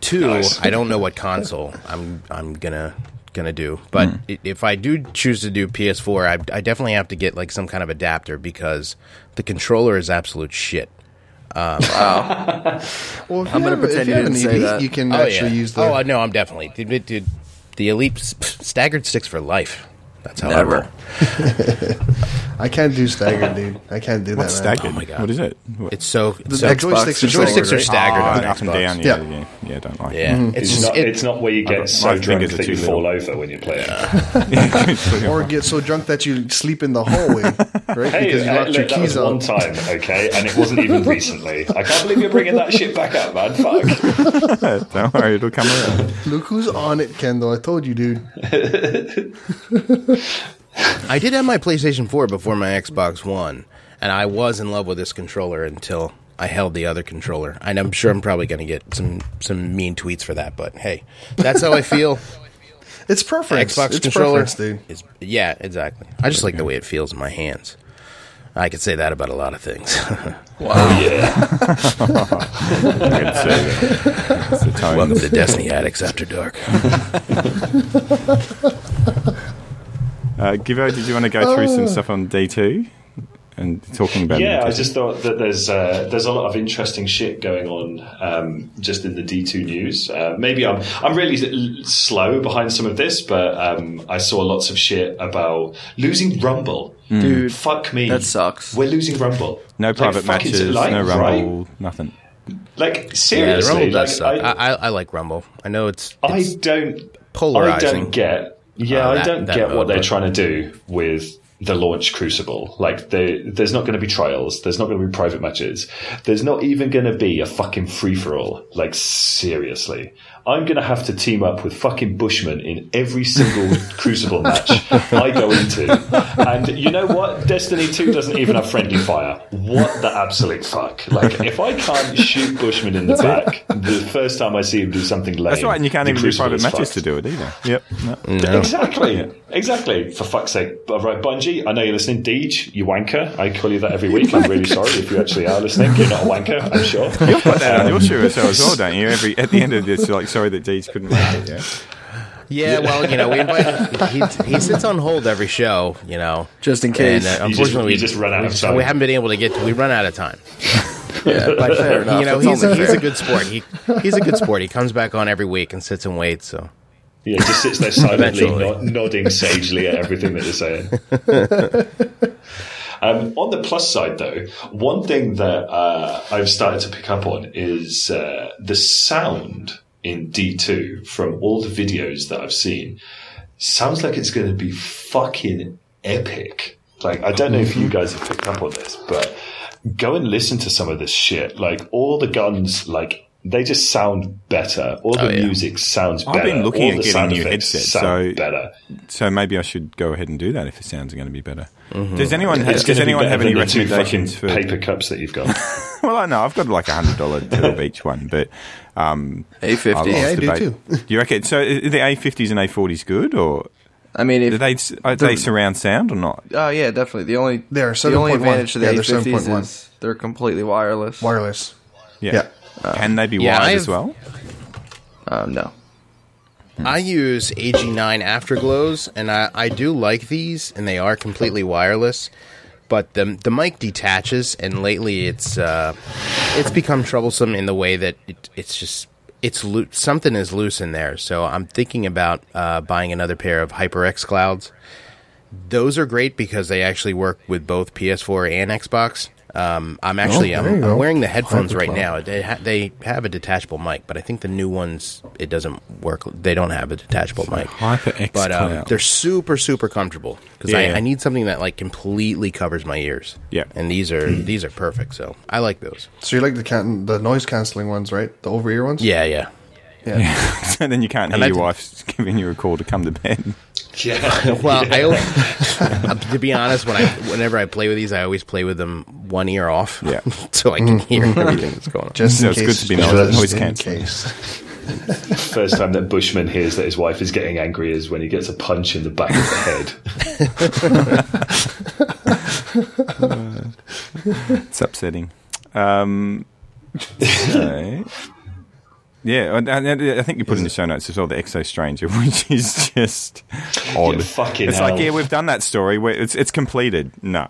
Two, Nice. I don't know what console I'm I'm gonna gonna do. But hmm. i if I do choose to do PS4, I, I definitely have to get like some kind of adapter because the controller is absolute shit. Um, [LAUGHS] well, if you I'm gonna pretend if you didn't an say Elite, that. You can oh actually yeah. use the. oh, no, I'm definitely dude, dude, dude, the elite staggered sticks for life. That's how Never. I roll. [LAUGHS] I can't do staggered, dude. I can't do What's that. man. staggered? Oh my God. What is it? What? It's so, The, so the joysticks the are joysticks are staggered, right? staggered Ah, on the up and Xbox. down. Yeah, Yeah. yeah, yeah. Don't like. Yeah, it. it's It's just not, it, it's not where you got- get so drunk fingers are that you little. fall over when you play it. [LAUGHS] [LAUGHS] Or get so drunk that you sleep in the hallway, right? Hey, because you uh, locked your look, that was keys one out. time, okay, and it wasn't even recently. I can't believe you're bringing that shit back up, man. Fuck. Don't worry, it'll come around. Look who's on it, Kendall. I told you, dude. I did have my PlayStation 4 before my Xbox One, and I was in love with this controller until I held the other controller. And I'm sure I'm probably going to get some some mean tweets for that, but hey, that's how I feel. It's preference. Xbox it's controller preference, dude. is yeah, exactly. I just like the way it feels in my hands. I could say that about a lot of things. [LAUGHS] Oh, yeah. [LAUGHS] I could say that. It's the tone. Welcome to Destiny Addicts After Dark. [LAUGHS] Uh, Givo, did you want to go through some stuff on D2 and talking about? Yeah. I just thought that there's uh, there's a lot of interesting shit going on um, just in the D two news. Uh, maybe I'm I'm really l- slow behind some of this, but um, I saw lots of shit about losing Rumble. Dude, Fuck me, that sucks. We're losing Rumble. no private fucking- matches, like, no right? rumble, nothing. Like Yeah, the seriously, does suck. I, I, I, I like Rumble. I know it's, I don't Polarizing. I don't get. Yeah, Uh, I don't get mode, what they're but- trying to do with the launch Crucible. Like, there, there's not going to be trials. There's not going to be private matches. There's not even going to be a fucking free for all. Like, seriously. I'm going to have to team up with fucking Bushman in every single [LAUGHS] Crucible match I go into. And you know what? Destiny 2 doesn't even have friendly fire. What the absolute fuck? Like, if I can't shoot Bushman in the back the first time I see him do something lame. That's right, and you can't the even do Crucible private is matches fucked. to do it either. Yep. No. No. Exactly, exactly. For fuck's sake. All right, Bungie, I know you're listening. Deej, you wanker. I call you that every week. I'm really [LAUGHS] sorry if you actually are listening. You're not a wanker, I'm sure. You've got um, that on your shirt as well, as well, don't you? Every at the end of this, you're like, sorry that Deeds couldn't make it. Yeah. [LAUGHS] Yeah, well, you know, we invite. He, he sits on hold every show, you know, Just in and case. uh, You just- unfortunately, you just run out of time. we haven't been able to get. To, we run out of time. [LAUGHS] yeah, But fair enough. you know, It's he's a, only he's a good sport. He he's a good sport. He comes back on every week and sits and waits. So Yeah, just sits there silently nod, nodding sagely at everything that you're saying. [LAUGHS] um, on the plus side, though, one thing that uh, I've started to pick up on is uh, the sound in D2 from all the videos that I've seen. Sounds like it's going to be fucking epic. Like, I don't know if you guys have picked up on this, but go and listen to some of this shit. Like, all the guns, like, they just sound better. All the Oh, yeah. music sounds better. I've been looking all at getting new headsets, so- better. So maybe I should go ahead and do that if the sounds are going to be better. Mm-hmm. Does anyone It's does anyone have any recommendations for? paper cups that you've got? [LAUGHS] Well, I know I've got like a hundred dollar [LAUGHS] turtle beach one, but um, A50. I'll Yeah, I do debate. too. Do you reckon? So are the A50s and A40s good, or I mean, do they are they surround sound or not? Oh yeah, definitely. The only They are the only 7.1. advantage to the Yeah, they're A50s 7.1. is they're completely wireless. Wireless. Yeah. Yeah. Can they be Yeah, wired I've- as well? Um, no. I use AG9 Afterglows, and I, I do like these, and they are completely wireless. But the the mic detaches, and lately it's uh, it's become troublesome in the way that it, it's just it's loo- something is loose in there. So I'm thinking about uh, buying another pair of HyperX Clouds. Those are great because they actually work with both PS4 and Xbox. Um, I'm actually Oh, I'm, I'm wearing the headphones right now. They, ha- they have a detachable mic, but I think the new ones it doesn't work. They don't have a detachable mic. HyperX but um, they're super super comfortable because Yeah, I, yeah. I need something that like completely covers my ears. Yeah. and these are [CLEARS THROAT] these are perfect. So I like those. So you like the can- the noise canceling ones, right? The over ear ones. Yeah, yeah. Yeah. [LAUGHS] so then you can't hear And your did- wife giving you a call to come to bed. Yeah. [LAUGHS] Well, I only, uh, [LAUGHS] to be honest, when I whenever I play with these, I always play with them one ear off. Yeah. [LAUGHS] so I can hear everything that's going on. Just So in it's case. good to be just noise- noise in cancelling. case. First time that Bushman hears that his wife is getting angry is when he gets a punch in the back of the head. It's upsetting. Um, so, yeah, and- and I think you put in the show notes as well the Exo Stranger, [LAUGHS] which is just odd. Yeah, fucking it's hell. like, yeah, we've done that story. It's it's completed. No,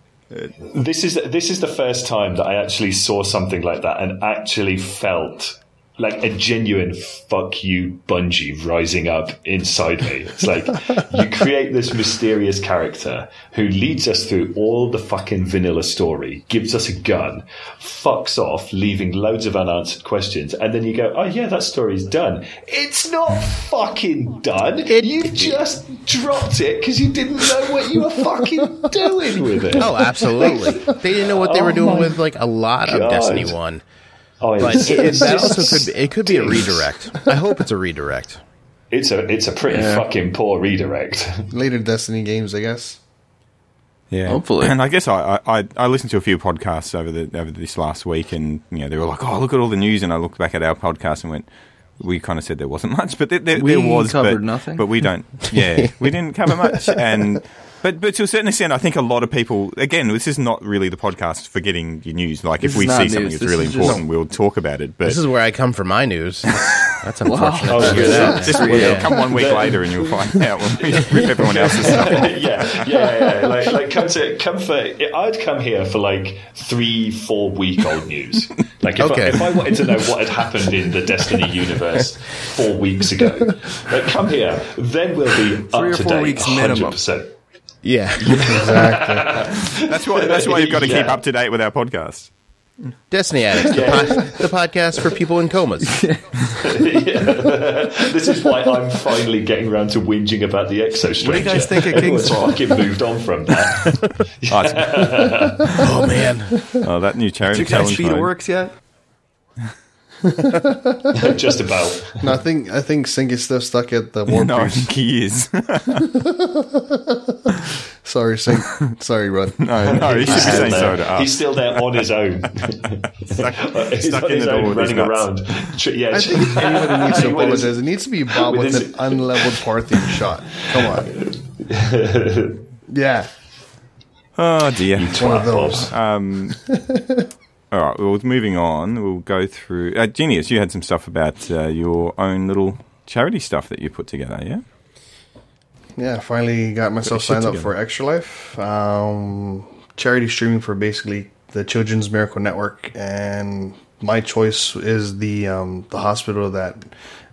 This is this is the first time that I actually saw something like that and actually felt like a genuine fuck you Bungie rising up inside me. It's like [LAUGHS] you create this mysterious character who leads us through all the fucking vanilla story, gives us a gun, fucks off, leaving loads of unanswered questions, and then you go, "Oh yeah, that story's done." It's not fucking done. you just dropped it because you didn't know what you were fucking doing with it. Oh, absolutely. [LAUGHS] they didn't know what they were Oh doing with like a lot of Destiny One. Oh, But it, it- that also could be, it could be a redirect. I hope it's a redirect. It's a it's a pretty Yeah. fucking poor redirect. [LAUGHS] Later Destiny games, I guess. yeah. Hopefully. And I guess I, I I listened to a few podcasts over the over this last week, and you know they were like, oh, look at all the news, and I looked back at our podcast and went. We kind of said there wasn't much, but there, there, We there was. covered but, nothing. But we don't. [LAUGHS] Yeah, we didn't cover much, and but but to a certain extent, I think a lot of people. Again, this is not really the podcast for getting your news. Like This if we is not see something news. that's This really is just- important, we'll talk about it. But This is where I come for my news. [LAUGHS] That's unfortunate Oh, to hear that. just Yeah. come one week later and you'll find out when we rip everyone else's stuff. yeah, yeah, yeah, yeah. Like, like come to come for. I'd come here for like three, four week old news. Like if, Okay. I, if I wanted to know what had happened in the Destiny universe four weeks ago, like come here, then we'll be Three or up to four date, weeks minimum. hundred percent. Yeah. [LAUGHS] Exactly. That's why. That's why you've got to keep up to date with our podcast. Destiny Addicts, Yeah. the, pod, the podcast for people in comas. [LAUGHS] [LAUGHS] this is why I'm finally getting around to whinging about the Exo What do you guys think of Everyone's King's- fucking moved on from that. Oh, oh man, oh, that new charity Did you guys challenge feed it mode. works yet? [LAUGHS] Just about. No, I think I think Sink is still stuck at the warp No, I piece. think he is. [LAUGHS] Sorry, Sink. Sorry, Rod. [LAUGHS] no, no, he should be He's still, saying so there. to us. He's still there on his own. stuck, He's stuck on in his the door own, running nuts. around. Yeah, I think if anybody needs to With his- apologize, it needs to be Bob with with, his- an unleveled Parthian shot. Come on. Yeah, Oh dear. one of those. Um, all right. Well, moving on, we'll go through. Uh, Genius, you had some stuff about uh, your own little charity stuff that you put together, yeah? Yeah, I finally got myself signed up for Extra Life. Um, charity streaming for basically the Children's Miracle Network, and my choice is the um, the hospital that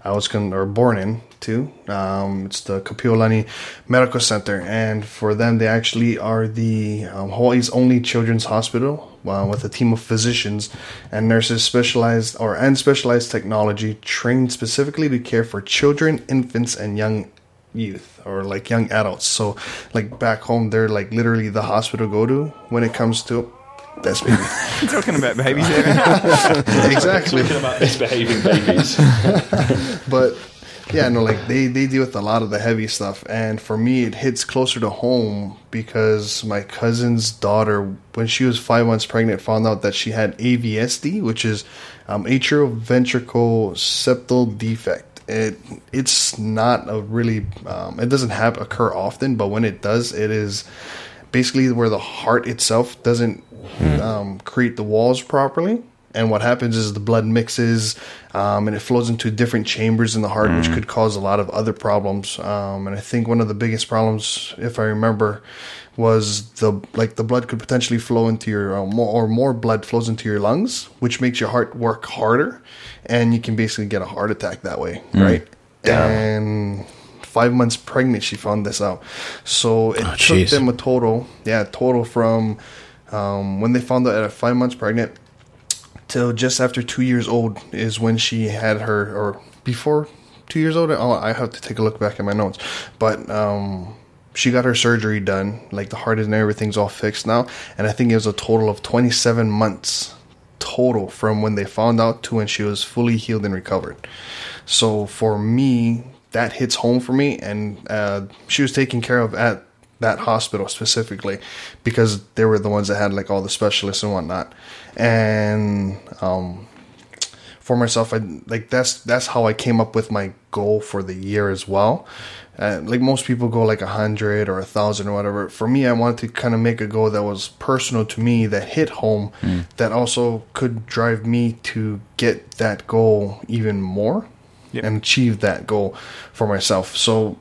I was con- or born in too. Um, it's the Kapiolani Medical Center, and for them, they actually are the um, Hawaii's only children's hospital uh, with a team of physicians and nurses specialized or and specialized technology trained specifically to care for children, infants, and young youth or like young adults. So like back home, they're like literally the hospital go to when it comes to that's baby. [LAUGHS] talking about babies there. [LAUGHS] exactly. Talking about misbehaving babies. [LAUGHS] but yeah, no, like they they deal with a lot of the heavy stuff, and for me, it hits closer to home because my cousin's daughter, when she was five months pregnant, found out that she had AVSD, which is um, atrioventricular septal defect. It it's not a really um, it doesn't have occur often, but when it does, it is basically where the heart itself doesn't um, create the walls properly. And what happens is the blood mixes um, and it flows into different chambers in the heart, which could cause a lot of other problems. Um, and I think one of the biggest problems, if I remember, was the like the blood could potentially flow into your uh, more or more blood flows into your lungs, which makes your heart work harder, and you can basically get a heart attack that way, right? And five months pregnant, she found this out. So it took jeez. them a total, yeah, total from um, when they found out at five months pregnant till just after two years old is when she had her, or before two years old. I have to take a look back at my notes, but um, she got her surgery done. Like the heart and everything's all fixed now, and I think it was a total of twenty seven months total from when they found out to when she was fully healed and recovered. So for me, that hits home for me, and uh, she was taken care of at that hospital specifically because they were the ones that had like all the specialists and whatnot. And um, for myself, I like that's that's how I came up with my goal for the year as well. Uh, like most people go like a hundred or a thousand or whatever. For me, I wanted to kind of make a goal that was personal to me, that hit home, that also could drive me to get that goal even more Yep. and achieve that goal for myself. So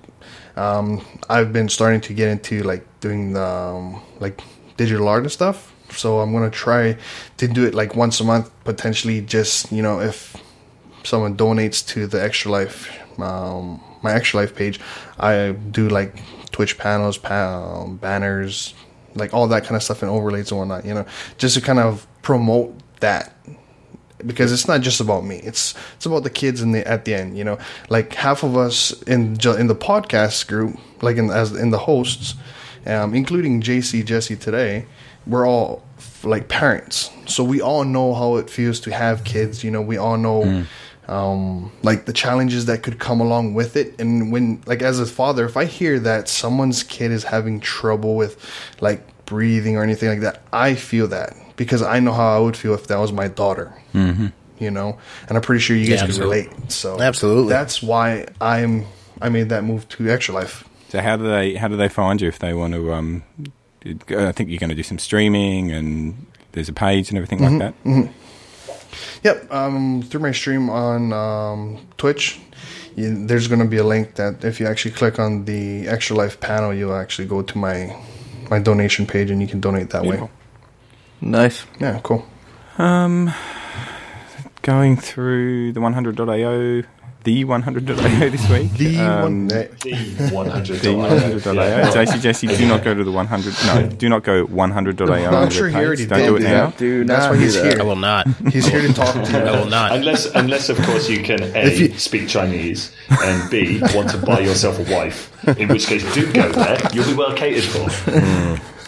um, I've been starting to get into like doing the um, like digital art and stuff. So I'm gonna try to do it like once a month, potentially. Just you know, if someone donates to the Extra Life, um, my Extra Life page, I do like Twitch panels, pa- um, banners, like all that kind of stuff and overlays and whatnot. You know, just to kind of promote that because it's not just about me. It's it's about the kids in the at the end. You know, like half of us in in the podcast group, like in as in the hosts, um, including JC Jesse today, we're all like parents, so we all know how it feels to have kids. You know, we all know. Um, like the challenges that could come along with it, and when, like, as a father, if I hear that someone's kid is having trouble with, like, breathing or anything like that, I feel that because I know how I would feel if that was my daughter. Mm-hmm. You know, and I'm pretty sure you guys Yeah, can relate. So Absolutely. that's why I'm I made that move to Extra Life. So how do they how do they find you if they want to? Um, I think you're going to do some streaming and there's a page and everything like that. Yep, um, through my stream on um, Twitch, you, there's going to be a link that if you actually click on the Extra Life panel, you'll actually go to my my donation page and you can donate that Beautiful. way. Nice. Yeah, cool. Um, going through the 100.io the 100.io this week. The Um, one. The 100. The 100.io. JC Jesse, do not go to the 100. No, do not go 100.io. I'm sure he already Don't did do it now. Do That's why he's here. I will not. He's here to [LAUGHS] talk to you. I will not. Unless, unless of course you can a you- speak Chinese and b want to buy yourself a wife, in which case do go there. You'll be well catered for.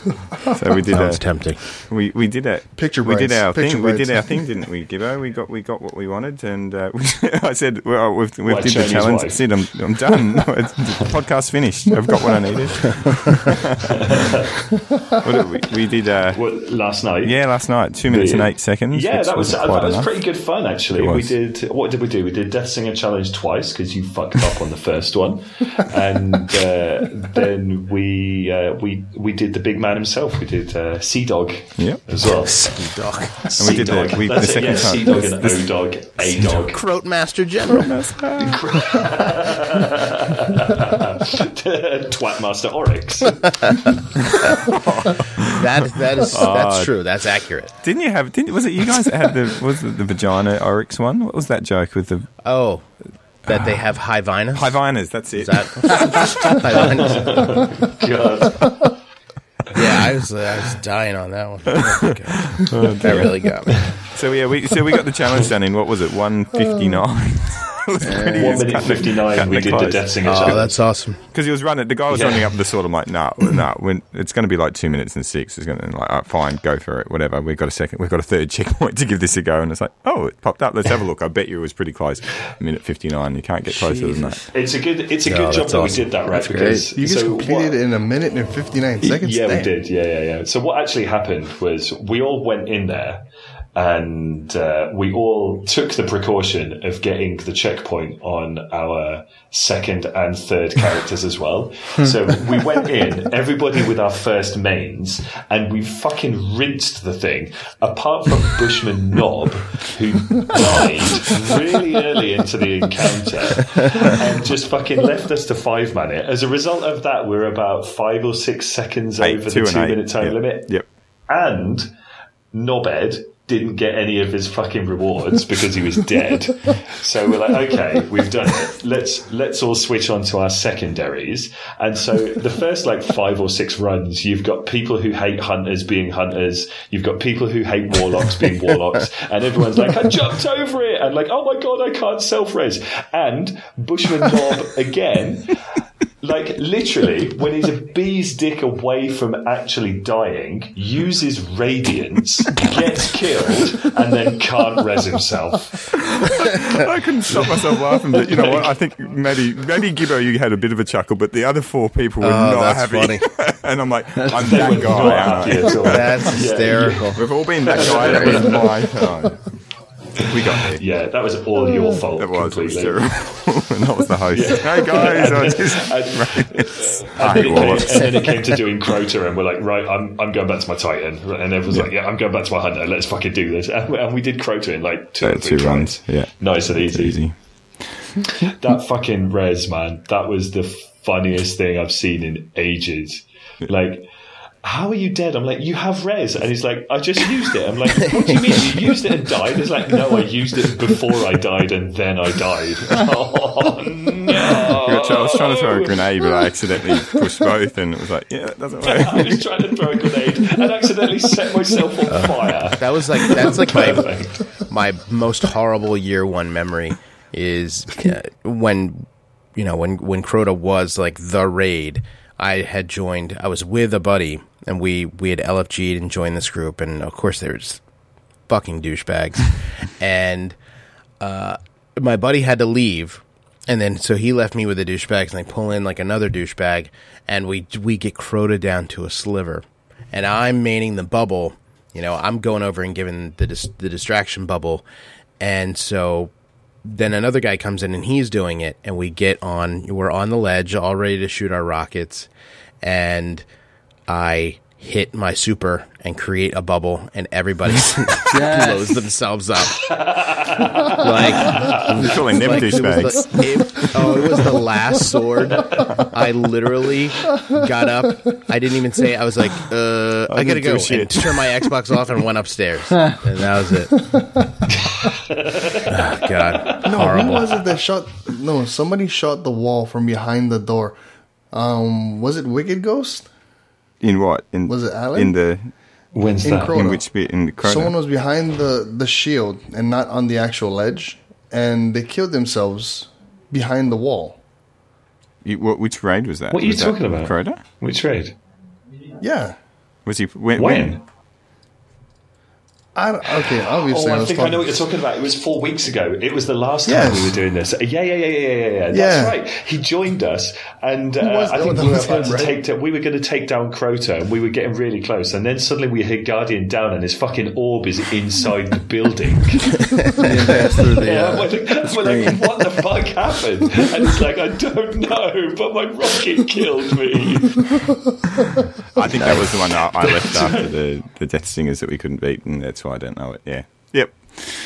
[LAUGHS] So we did Sounds a, tempting. we, we did it. Picture we did our Picture thing. We did our thing, didn't we, Gibbo? We got we got what we wanted, and uh, [LAUGHS] I said, "Well, we've, we've What, did the challenge. wife? Sid, I'm I'm done. [LAUGHS] It's- the podcast's finished. I've got what I needed." what did we, we did. Uh, What, last night? yeah, last night, two minutes and eight seconds. Yeah, that was that quite was enough. pretty good fun actually. It We did what did we do? We did Death Singer Challenge twice because you fucked up on the first one, and uh, then we uh, we we did the big man himself. We did uh, Sea Dog Yep. as well. Sea Dog. And we did the- Sea-Dog. we- the That's it, second yeah, time- Sea Dog this- and this- O Dog, A Dog. Croat Master General. Twatmaster [LAUGHS] Oryx. [LAUGHS] That that is that's true. That's accurate. Didn't you have? Didn't was it you guys that had the was it the vagina oryx one? What was that joke with the Oh, that they have high vinus. high viners? That's it. Is that [LAUGHS] high vinus? God. Yeah, I [LAUGHS] was I was dying on that one. Oh, [LAUGHS] that really got me. So yeah, we so we got the challenge done in what was it, one fifty nine? [LAUGHS] [LAUGHS] One minute fifty nine. We did the Death Singer Oh, Challenge. that's awesome. because he was running. The guy was Yeah. running up the sort. I'm like, no, [CLEARS THROAT] no. When it's going to be like two minutes and six, it's going to like, all right, fine, go for it, whatever. We've got a second. We've got a third [LAUGHS] checkpoint to give this a go, and it's like, oh, it popped up. Let's have a look. I bet you it was pretty close. Minute fifty nine. You can't get closer than that. It's a good. It's a No, good job that's that we did that, right? great. Because You just so completed what- it in a minute and 59 [LAUGHS] seconds? Yeah, we did. Yeah, yeah, yeah. So what actually happened was we all went in there and uh, we all took the precaution of getting the checkpoint on our second and third [LAUGHS] characters as well. So we went in, everybody with our first mains, and we fucking rinsed the thing. Apart from Bushman Knob, who died really early into the encounter and just fucking left us to five man it. As a result of that, we're about five or six seconds Eight, over the two minute time Yep. limit. Yep. And Knobhead didn't get any of his fucking rewards because he was dead. [LAUGHS] so we're like, okay, we've done it. Let's let's all switch on to our secondaries. And so the first like five or six runs, you've got people who hate hunters being hunters. You've got people who hate warlocks being warlocks, and everyone's like, I jumped over it, and like, oh my god, I can't self res. And Bushman Bob again. Like literally, [LAUGHS] when he's a bee's dick away from actually dying, uses radiance, gets killed, and then can't res himself. I couldn't stop myself laughing. But you know what? I think maybe maybe Gibbo, you had a bit of a chuckle, but the other four people were Oh, not that's happy. funny. [LAUGHS] and I'm like, I'm They that were guy. not aren't happy I? at all. That's Yeah, hysterical. We've all been that guy. That was my time. We got [LAUGHS] there. Yeah, that was all your fault. That was, it was completely. terrible. and [LAUGHS] that was the [LAUGHS] host. Hey guys, I just And then, it Hi, came, and then it came to doing Crota, and we're like, right, I'm, I'm going back to my Titan. And everyone's like, yeah, I'm going back to my Hunter. Let's fucking do this. And, we- and we did Crota in like two, Uh, two runs, tries. yeah. Nice and easy. easy. That fucking res, man, that was the funniest thing I've seen in ages. Like, how are you dead? I'm like, you have res. And he's like, I just used it. I'm like, what do you mean? You used it and died? He's like, no, I used it before I died and then I died. [LAUGHS] Oh, no. I was trying to throw a grenade, but I accidentally pushed both, and it was like, yeah, that doesn't [LAUGHS] work. I was trying to throw a grenade and accidentally set myself on fire. That was like that's like my my most horrible year one memory is uh, when you know when when Crota was like the raid. I had joined. I was with a buddy, and we we had LFG'd and joined this group, and of course they were just fucking douchebags. [LAUGHS] and uh, my buddy had to leave, and then so he left me with the douchebags, and they pull in like another douchebag, and we we get Crota down to a sliver, and I'm maining the bubble. You know, I'm going over and giving the dis- the distraction bubble, and so then another guy comes in and he's doing it, and we get on. We're on the ledge, all ready to shoot our rockets, and I hit my super and create a bubble, and everybody [LAUGHS] blows themselves up. [LAUGHS] like You're calling like, it was the, it, oh, it was the last sword. I literally got up. I didn't even say. I was like, uh, I, gotta go shit. and turn my Xbox off and went upstairs, [LAUGHS] and that was it. Oh, God, No, who was it that shot? No, somebody shot the wall from behind the door. Um, was it Wicked Ghost? In what? In Was it Alan? In the When's In that? Crow- in which bit in the Crota? Someone was behind the the shield and not on the actual ledge, and they killed themselves behind the wall. You- what, which raid was that? What are you Was talking about? Crota? Which raid? Yeah. Was he when? When? I okay, obviously Oh, I I was think I know what you're talking about. It was four weeks ago. It was the last time Yes. we were doing this. Yeah, yeah, yeah, yeah, yeah, yeah. That's Yeah. right. He joined us, and uh, was I think we were about him, to right? take. we were going to take down Crota, and we were getting really close. And then suddenly we hit Guardian down, and his fucking orb is inside the building. [LAUGHS] Didn't the, Yeah, uh, we're like, we're like, what the fuck happened? And it's like, I don't know, but my rocket killed me. I think that was the one I, I left [LAUGHS] after the the Death Stingers that we couldn't beat, and that's why I don't know it. Yeah. Yep.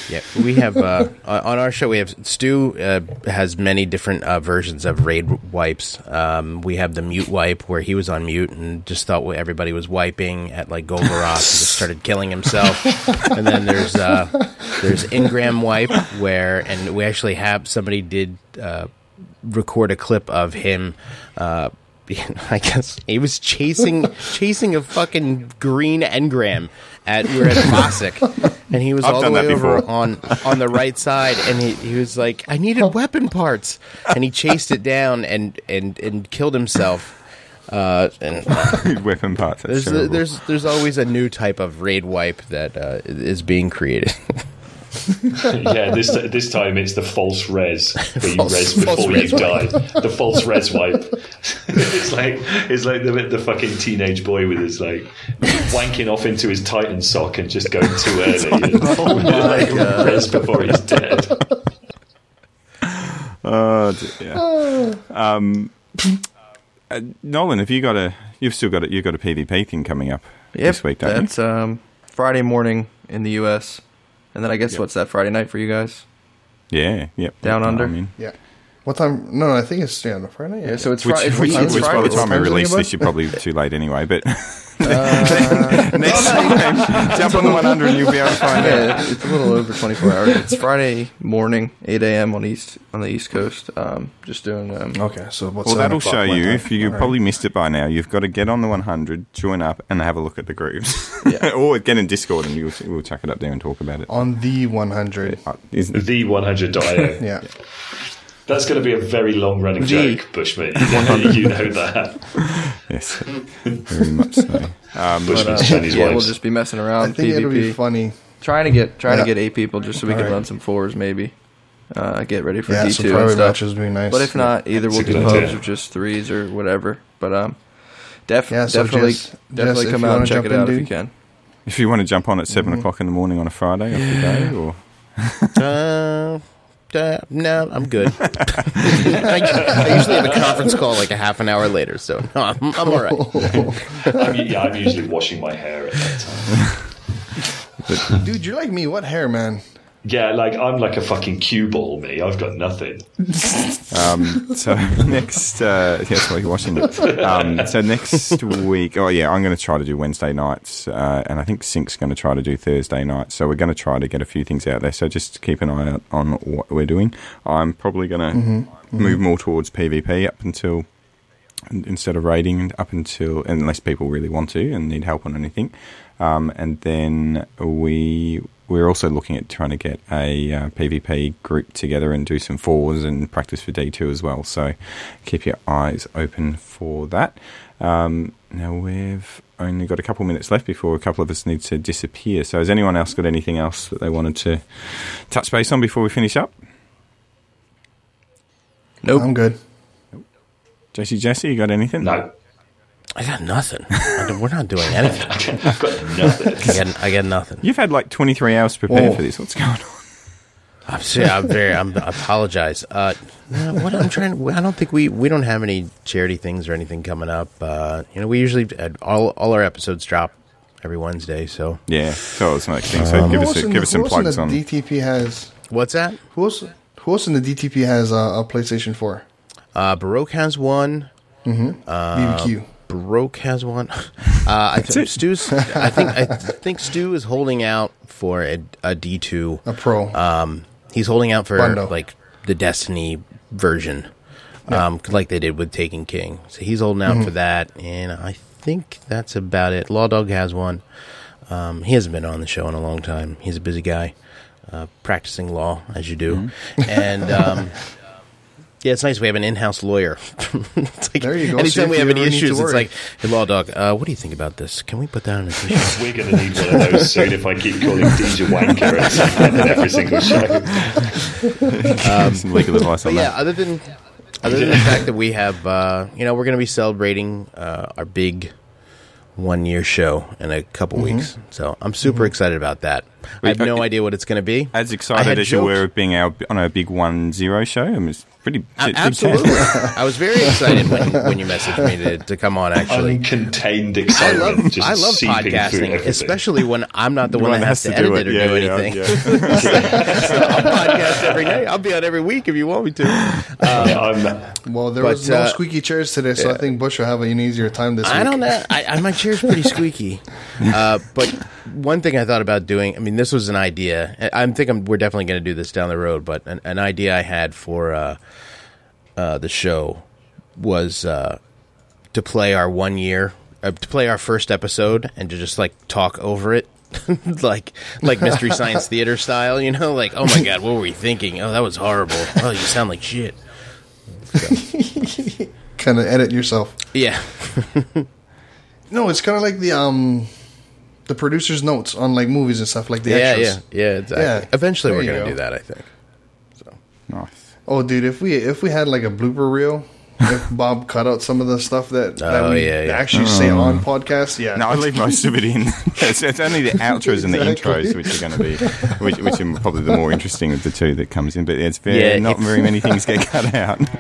Yeah, we have uh, [LAUGHS] on our show. We have Stu uh, has many different uh, versions of raid wipes. Um, we have the mute wipe where he was on mute and just thought everybody was wiping at like Golgoroth and just started killing himself. and then there's uh, there's engram wipe where and we actually have somebody did uh, record a clip of him. Uh, [LAUGHS] I guess he was chasing chasing a fucking green engram at we're at Fossick, [LAUGHS] and he was I've all the way over before. on on the right side, and he, he was like, "I needed weapon parts," and he chased it down and and and killed himself. Uh, and [LAUGHS] Weapon parts. That's there's terrible. there's there's always a new type of raid wipe that uh, is being created. [LAUGHS] [LAUGHS] yeah, this this time it's the false res where you False- res false before res you die. The false res wipe. [LAUGHS] it's like it's like the the fucking teenage boy with his like wanking off into his Titan sock and just going too [LAUGHS] early. oh my God. Res before he's dead. Oh, d- yeah. um, uh, Nolan, have you got a? You've still got a. You've got a PvP thing coming up Yep, this week, don't you? that's um, Friday morning in the U.S. And then I guess what's that Friday night for you guys? you? Yeah. Yep. Down I under? mean, Yeah. What time? No, no, I think it's yeah, on Friday. Yeah. Yeah, so it's which, Friday. which, it's which by Friday. the time we release this, you're probably too late anyway. But [LAUGHS] next time, [LAUGHS] jump on the 100 and you'll be able to find out. yeah, it's, it's a little over 24 hours. It's Friday morning, 8 a.m. on east on the East Coast. Um, just doing. Um, okay, so what's Well, that'll show you. time? If you All right. probably missed it by now, you've got to get on the 100, join up, and have a look at the groups. Yeah. [LAUGHS] or get in Discord and we'll, we'll chuck it up there and talk about it. on the 100. Uh, isn't- The 100.io. Yeah. That's going to be a very long running The- joke, Bushman. [LAUGHS] [LAUGHS] you know that. yes, very much so. [LAUGHS] Um, Bushman's Chinese yeah, we'll just be messing around. I around. think it'll be PvP. funny. Trying to get trying Yeah. to get eight people just so we can Alright. run some fours maybe. Uh, get ready for Yeah, D some two and private stuff. matches would be nice. But if not, either we'll do good pubs or just threes or whatever. But um, def- Yeah, so definitely Jess- definitely Jess, if come out and check jump it in, out if you can. if you want to jump on at 7 Mm-hmm. o'clock in the morning on a Friday off the day, or Uh, uh, no, I'm good. [LAUGHS] I, I usually have a conference call like a half an hour later, so no, I'm, I'm all right. [LAUGHS] I'm, yeah, I'm usually washing my hair at that time. [LAUGHS] Dude, you're like me. What hair, man? Yeah, like I'm like a fucking cue ball, me. I've got nothing. [LAUGHS] Um, so [LAUGHS] next, uh, yes, while you're watching. Um, so next week, oh yeah, I'm going to try to do Wednesday nights, uh, and I think Sync's going to try to do Thursday nights. So we're going to try to get a few things out there. So just keep an eye out on what we're doing. I'm probably going to move more towards PvP up until instead of raiding up until unless people really want to and need help on anything. Um, and then we we're also looking at trying to get a uh, PvP group together and do some fours and practice for D2 as well. So keep your eyes open for that. Um, now we've only got a couple minutes left before a couple of us need to disappear. So has anyone else got anything else that they wanted to touch base on before we finish up? Nope. I'm good. Jesse, Jesse, you got anything? No, I got nothing. We're not doing anything. [LAUGHS] I've got nothing. I got, I got nothing. You've had like 23 hours to prepare Whoa. for this. What's going on? I'm, sorry, I'm very. I'm, I apologize. Uh, no, what I'm trying. I don't think we we don't have any charity things or anything coming up. Uh, you know, we usually all all our episodes drop every Wednesday. So Yeah, so it's like thing. So give us else a, in give the- us some who else in plugs the on. DTP has what's that? who else? Who else in the DTP has uh, a PlayStation 4? Uh, Baroque has one. BBQ. Baroque has one. [LAUGHS] Uh, I th- Stu's. I think I [LAUGHS] think Stu is holding out for a, a D two. A pro. Um, he's holding out for Bundle. like the Destiny version, um, like they did with Taken King. So he's holding out for that, and I think that's about it. Law Dog has one. Um, he hasn't been on the show in a long time. He's a busy guy, uh, practicing law as you do, and. [LAUGHS] Um, Yeah, it's nice. We have an in-house lawyer. [LAUGHS] it's like, There you go. Anytime if we have any ever need to issues, it's like, "Hey, law dog, uh, what do you think about this? Can we put that on a t-shirt?" [LAUGHS] We're going to need one of those soon if I keep calling DJ Wanker at some point in every single show. Some legal advice on But yeah, that. other than other than the fact that we have, uh, you know, we're going to be celebrating uh, our big one year show in a couple Mm-hmm. weeks. So I'm super excited about that. I have no uh, idea what it's going to be. As excited had as you were of being our, on a big one zero show, I mean, it's pretty. A- big Absolutely. I was very excited when, when you messaged me to, to come on. Actually, Uncontained I excitement love just I love podcasting, especially when I'm not the The one one that has to, edit it or Yeah, do yeah, anything. yeah. [LAUGHS] So I'll podcast every night. I'll be on every week if you want me to. I'm, well, there but, was no uh, squeaky chairs today, so I think Bush will have an easier time this I week. I don't know. I, I, my chair's pretty squeaky. [LAUGHS] Uh, but one thing I thought about doing, I mean, this was an idea. I, I think I'm, we're definitely going to do this down the road, but an, an idea I had for uh, uh, the show was uh, to play our one year, uh, to play our first episode and to just like talk over it. [LAUGHS] like like mystery science [LAUGHS] theater style, you know, like oh my god, what were we thinking? Oh, that was horrible. Oh, you sound like shit. Kind of edit yourself. Yeah, [LAUGHS] No, it's kind of like the um, the producer's notes on like movies and stuff, like the yeah, extras. yeah, yeah. Exactly. Yeah. Eventually, There we're gonna go. do that. I think. Nice. Oh, dude, if we if we had like a blooper reel, if [LAUGHS] Bob cut out some of the stuff that, that Oh, we yeah, yeah. actually say oh. on podcasts, yeah. No, I leave most of it in. [LAUGHS] it's, it's only the outros and the intros which are going to be, which, which are probably the more interesting of the two that comes in. But it's very, Yeah, not if- very many things get cut out. [LAUGHS]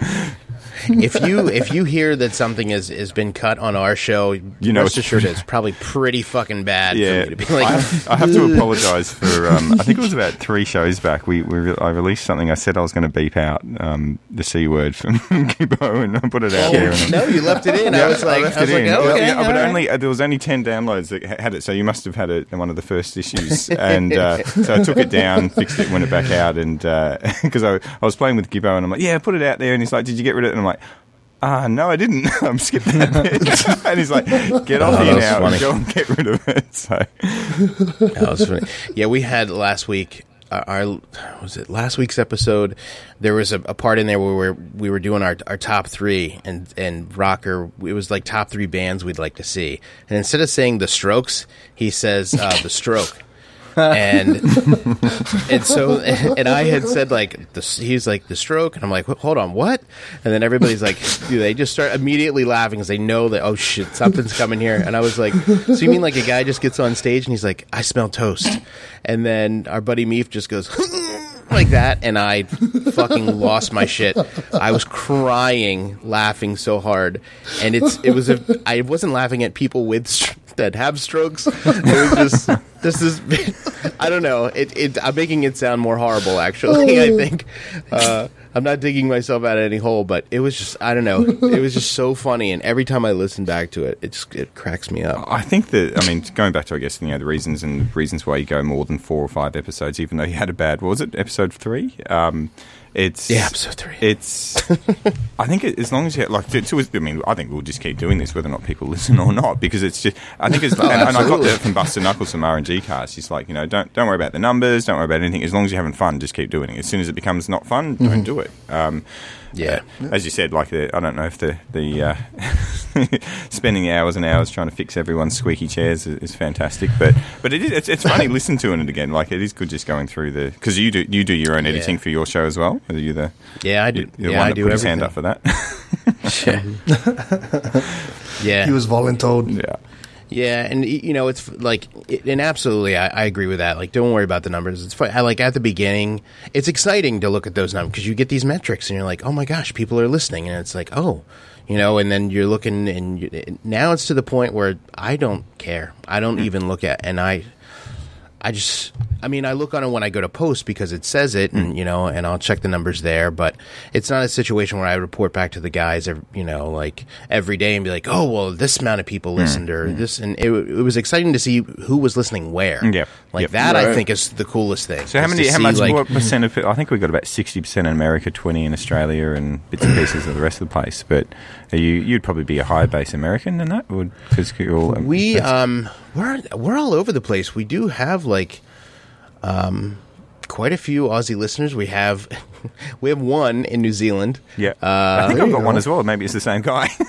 if you if you hear that something has has been cut on our show, you know rest it's assured it's probably pretty fucking bad Yeah, for me to be like. I, have, I have to apologise for. Um, I think it was about three shows back. We, we I released something. I said I was going to beep out um, the c word from [LAUGHS] Gibbo, and I put it out there. And no, you left it in. I was like, left I was it like, in. okay, Yeah, but right. only uh, there was only ten downloads that had it, so you must have had it in one of the first issues. And uh, so I took it down, fixed it, went it back out, and [LAUGHS] because I, I was playing with Gibbo, and I'm like, yeah, put it out there, and he's like, did you get rid of it? And I'm like. Ah, no, I didn't. [LAUGHS] I'm skipping that [LAUGHS] bit. and he's like, get off Oh, here now funny. and go and get rid of it. [LAUGHS] So, That was funny. Yeah, we had last week. uh, Our, our was it last week's episode? There was a, a part in there where we were, we were doing our, our top three, and and Rocker. It was like top three bands we'd like to see, and instead of saying the Strokes, he says uh, the Stroke. And [LAUGHS] and so and I had said like the, he's like the stroke? And I'm like hold on what? And then everybody's like dude, they just start immediately laughing because they know that oh shit something's coming here. And I was like so you mean like a guy just gets on stage and he's like I smell toast? And then our buddy Meef just goes [LAUGHS] like that and I fucking lost my shit. I was crying laughing so hard. And it's it was a I wasn't laughing at people with that have strokes. [LAUGHS] It was just this is [LAUGHS] I don't know. It, it I'm making it sound more horrible actually [LAUGHS] I think. Uh, I'm not digging myself out of any hole but it was just I don't know. It was just so funny and every time I listen back to it it just it cracks me up. I think that I mean going back to I guess you know the reasons and the reasons why you go more than four or five episodes, even though you had a bad what was it episode three? Um, it's Yeah, episode three. It's [LAUGHS] I think it, as long as you like to, to, I mean I think we'll just keep doing this whether or not people [LAUGHS] listen or not because it's just I think it's [LAUGHS] and, and I got that from Buster Knuckles from R and G cast. He's like you know don't don't worry about the numbers, don't worry about anything. As long as you're having fun, just keep doing it. As soon as it becomes not fun, don't do it. Um, Yeah. as you said, like the, I don't know if the the uh, [LAUGHS] spending hours and hours trying to fix everyone's squeaky chairs is, is fantastic, but but it is it's, it's funny listening to it again. Like it is good just going through the because you do you do your own editing Yeah. for your show as well. Are you the yeah I do you're the yeah one I that do put his hand up for that? [LAUGHS] yeah [LAUGHS] He was voluntold. yeah. Yeah, and you know it's like, and absolutely, I, I agree with that. Like, don't worry about the numbers. It's fun. I, like at the beginning, it's exciting to look at those numbers because you get these metrics, and you're like, oh my gosh, people are listening, and it's like, oh, you know, and then you're looking, and you, now it's to the point where I don't care. I don't hmm. even look at, and I, I just, I mean, I look on it when I go to post because it says it, and you know, and I'll check the numbers there. But it's not a situation where I report back to the guys, ev- you know, like every day and be like, oh, well, this amount of people hmm. listened, or hmm. this, and it, it was exciting to see who was listening where. Yep. like Yep. that, I Right. think is the coolest thing. So how is to many? How see, much? like- what percent of? people- I think we've got about sixty percent in America, twenty in Australia, and bits and pieces of the rest of the place. But are you, you'd probably be a higher base American than that, would because you're. Um, we um we're we're all over the place. We do have like um quite a few Aussie listeners. We have [LAUGHS] we have one in New Zealand. yeah. Uh, I think I've got one as well. Maybe it's the same guy. [LAUGHS]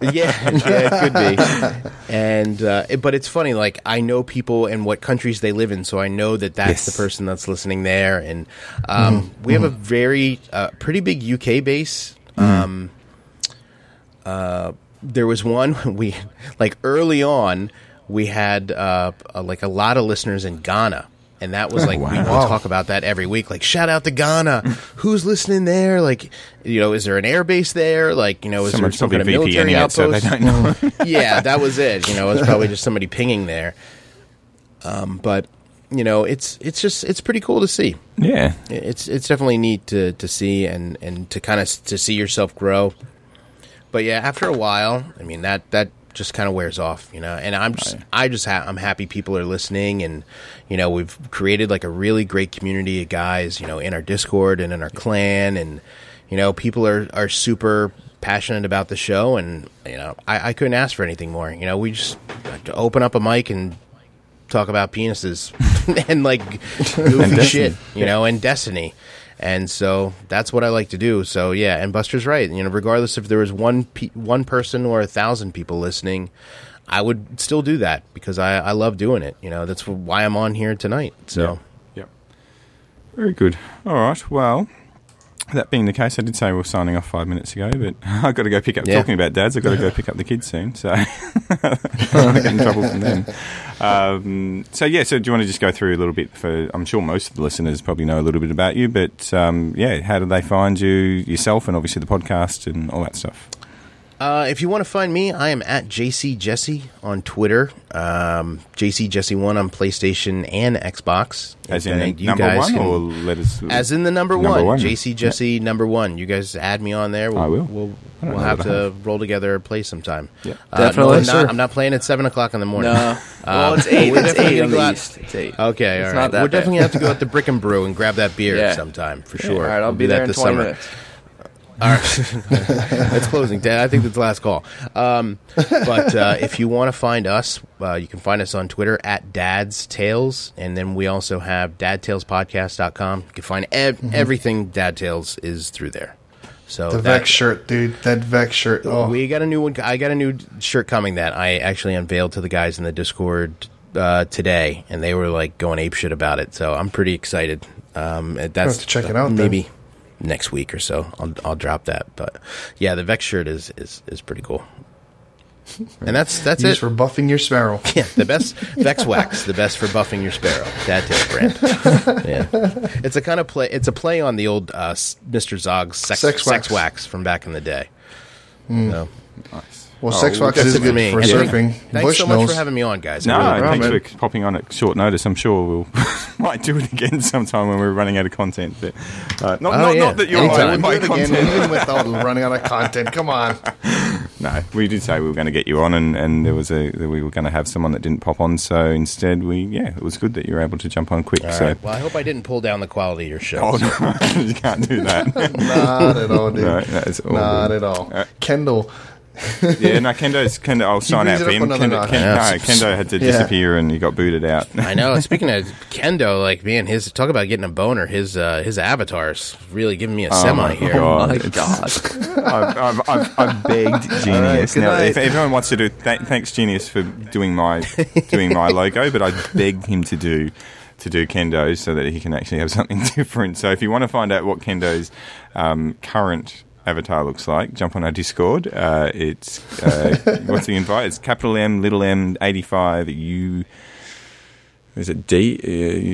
yeah, yeah, it could be. And uh, it- but it's funny. Like I know people and what countries they live in, so I know that that's Yes. the person that's listening there. And um, we have a very uh, pretty big UK base. Um, uh, there was one [LAUGHS] we like early on. We had uh, like a lot of listeners in Ghana. And that was like we would Wow. talk about that every week. Like shout out to Ghana, [LAUGHS] who's listening there? Like you know, is there an air base there? Like you know, is Someone's there some probably kind of military VPNing it so they outpost? know. [LAUGHS] yeah, that was it. You know, it was probably just somebody pinging there. Um, but you know, it's it's just it's pretty cool to see. yeah. It's it's definitely neat to to see and and to kind of to see yourself grow. But yeah, after a while, I mean that that just kind of wears off, you know. And I'm just I just ha- I'm happy people are listening, and you know we've created like a really great community of guys, you know, in our Discord and in our clan, and you know people are are super passionate about the show, and you know I, I couldn't ask for anything more. You know, we just to open up a mic and talk about penises [LAUGHS] and like [LAUGHS] goofy Destiny. shit, you know, and Destiny. And so that's what I like to do. So yeah, and Buster's right. You know, regardless if there was one pe- one person or a thousand people listening, I would still do that because I, I love doing it. You know, that's why I'm on here tonight. So Yep. Very good. All right. Well, that being the case, I did say we were signing off five minutes ago, but [LAUGHS] I've got to go pick up. Yeah. Talking about dads, I've got to go pick up the kids soon, so [LAUGHS] I get in trouble from them. Um, so yeah. So do you want to just go through a little bit? For I'm sure most of the listeners probably know a little bit about you, but um, yeah, how do they find you yourself, and obviously the podcast and all that stuff? Uh, if you want to find me, I am at JC Jesse on Twitter. Um, JC Jesse one on PlayStation and Xbox. As And, in uh, the you number guys one, can- or letters? as in the number, Number one, one. JC Jesse number one. You guys add me on there. We'll, I will. We'll, I we'll have to have. roll together a play sometime. Yeah. Uh, no, Definitely, I'm, not. I'm not playing at seven o'clock in the morning. No. [LAUGHS] well, it's eight. we're It's eight gonna on the east. It's eight. Okay, It's all not right. We're bad. definitely have to go [LAUGHS] out to Brick and Brew and grab that beer Yeah. sometime for Yeah, sure. All right, I'll We'll be do there in this 20 summer. minutes. All right. [LAUGHS] it's closing. Dad, I think that's the last call. Um, but uh, if you want to find us, uh, you can find us on Twitter at Dad's Tales. And then we also have dadtalespodcast.com. You can find ev- everything Dad Tales is through there. So The that- Vex shirt, dude. That Vex shirt. Oh, we got a new one. I got a new shirt coming that I actually unveiled to the guys in the Discord uh, today, and they were like going ape shit about it. So I'm pretty excited. Um, that's check it out then. Maybe next week or so. I'll I'll drop that. But yeah, the Vex shirt is is is pretty cool. And that's that's used it. for buffing your sparrow. [LAUGHS] yeah, the best Vex wax, the best for buffing your sparrow. Dad tail brand. [LAUGHS] Yeah, it's a kind of play. It's a play on the old uh, Mr. Zog's sex, Sex sex, wax. wax. from back in the day. Hmm. So, Well, Oh, sex well, is it good me. for And surfing. Thanks Bush so much knows. for having me on, guys. No, I really- thanks man. for popping on at short notice. I'm sure we'll [LAUGHS] might do it again sometime when we're running out of content. But uh, not, Oh, not, yeah. not that you're Anytime. bothered by Do it again, content. even without [LAUGHS] running out of content. Come on. No, we did say we were going to get you on, and, and there was a that we were going to have someone that didn't pop on. So instead, we yeah, it was good that you were able to jump on quick. All so right. Well, I hope I didn't pull down the quality of your show. oh [LAUGHS] no, you can't do that. Not at all, dude. no, that is all Not good. at all. Uh, Kendall. [LAUGHS] Yeah, no, Kendo's Kendo. I'll sign out for him. up another Kendo, notch. Ken, Yeah. no, Kendo had to Yeah. disappear and he got booted out. I know. [LAUGHS] Speaking of Kendo, like man, his talk about getting a boner. His uh, his avatar's really giving me a Oh semi my here. God. Oh my god. [LAUGHS] I've, I've, I've, I've begged Genius. good now, if everyone wants to do, th- thanks Genius for doing my doing my logo, but I begged him to do to do Kendo so that he can actually have something different. So if you want to find out what Kendo's um, current avatar looks like, jump on our Discord. Uh, it's uh, [LAUGHS] what's the invite? It's capital M, little M, eighty five U. is it D?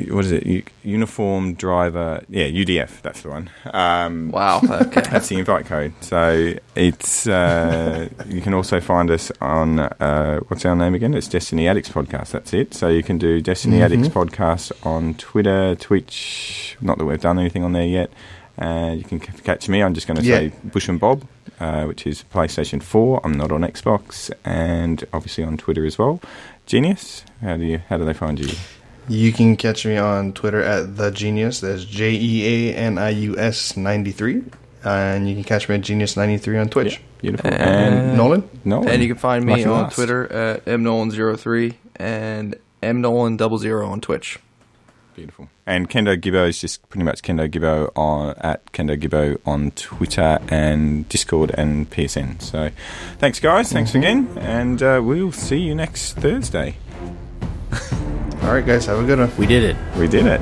Uh, what is it? U- Uniform driver. Yeah, UDF. That's the one. Um, Wow. [LAUGHS] Okay. That's the invite code. So it's uh, you can also find us on uh, what's our name again? It's Destiny Addicts Podcast. That's it. So you can do Destiny Addicts Podcast on Twitter, Twitch. Not that we've done anything on there yet. Uh, you can c- catch me. I'm just going to Yeah. say Bush and Bob, uh, which is PlayStation 4. I'm not on Xbox, and obviously on Twitter as well. Genius. How do you? How do they find you? You can catch me on Twitter at the Genius. That's J E A N I U S ninety three, and you can catch me at Genius ninety three on Twitch. Beautiful. And- And Nolan, no, and you can find me Lucky on last. Twitter at mnolan03 and mnolan00 on Twitch. Beautiful. And Kendo Gibbo is just pretty much Kendo Gibbo on at Kendo Gibbo on Twitter and Discord and PSN. So, thanks guys, thanks again, and uh, we'll see you next Thursday. all right, guys, have a good one. We did it. We did it.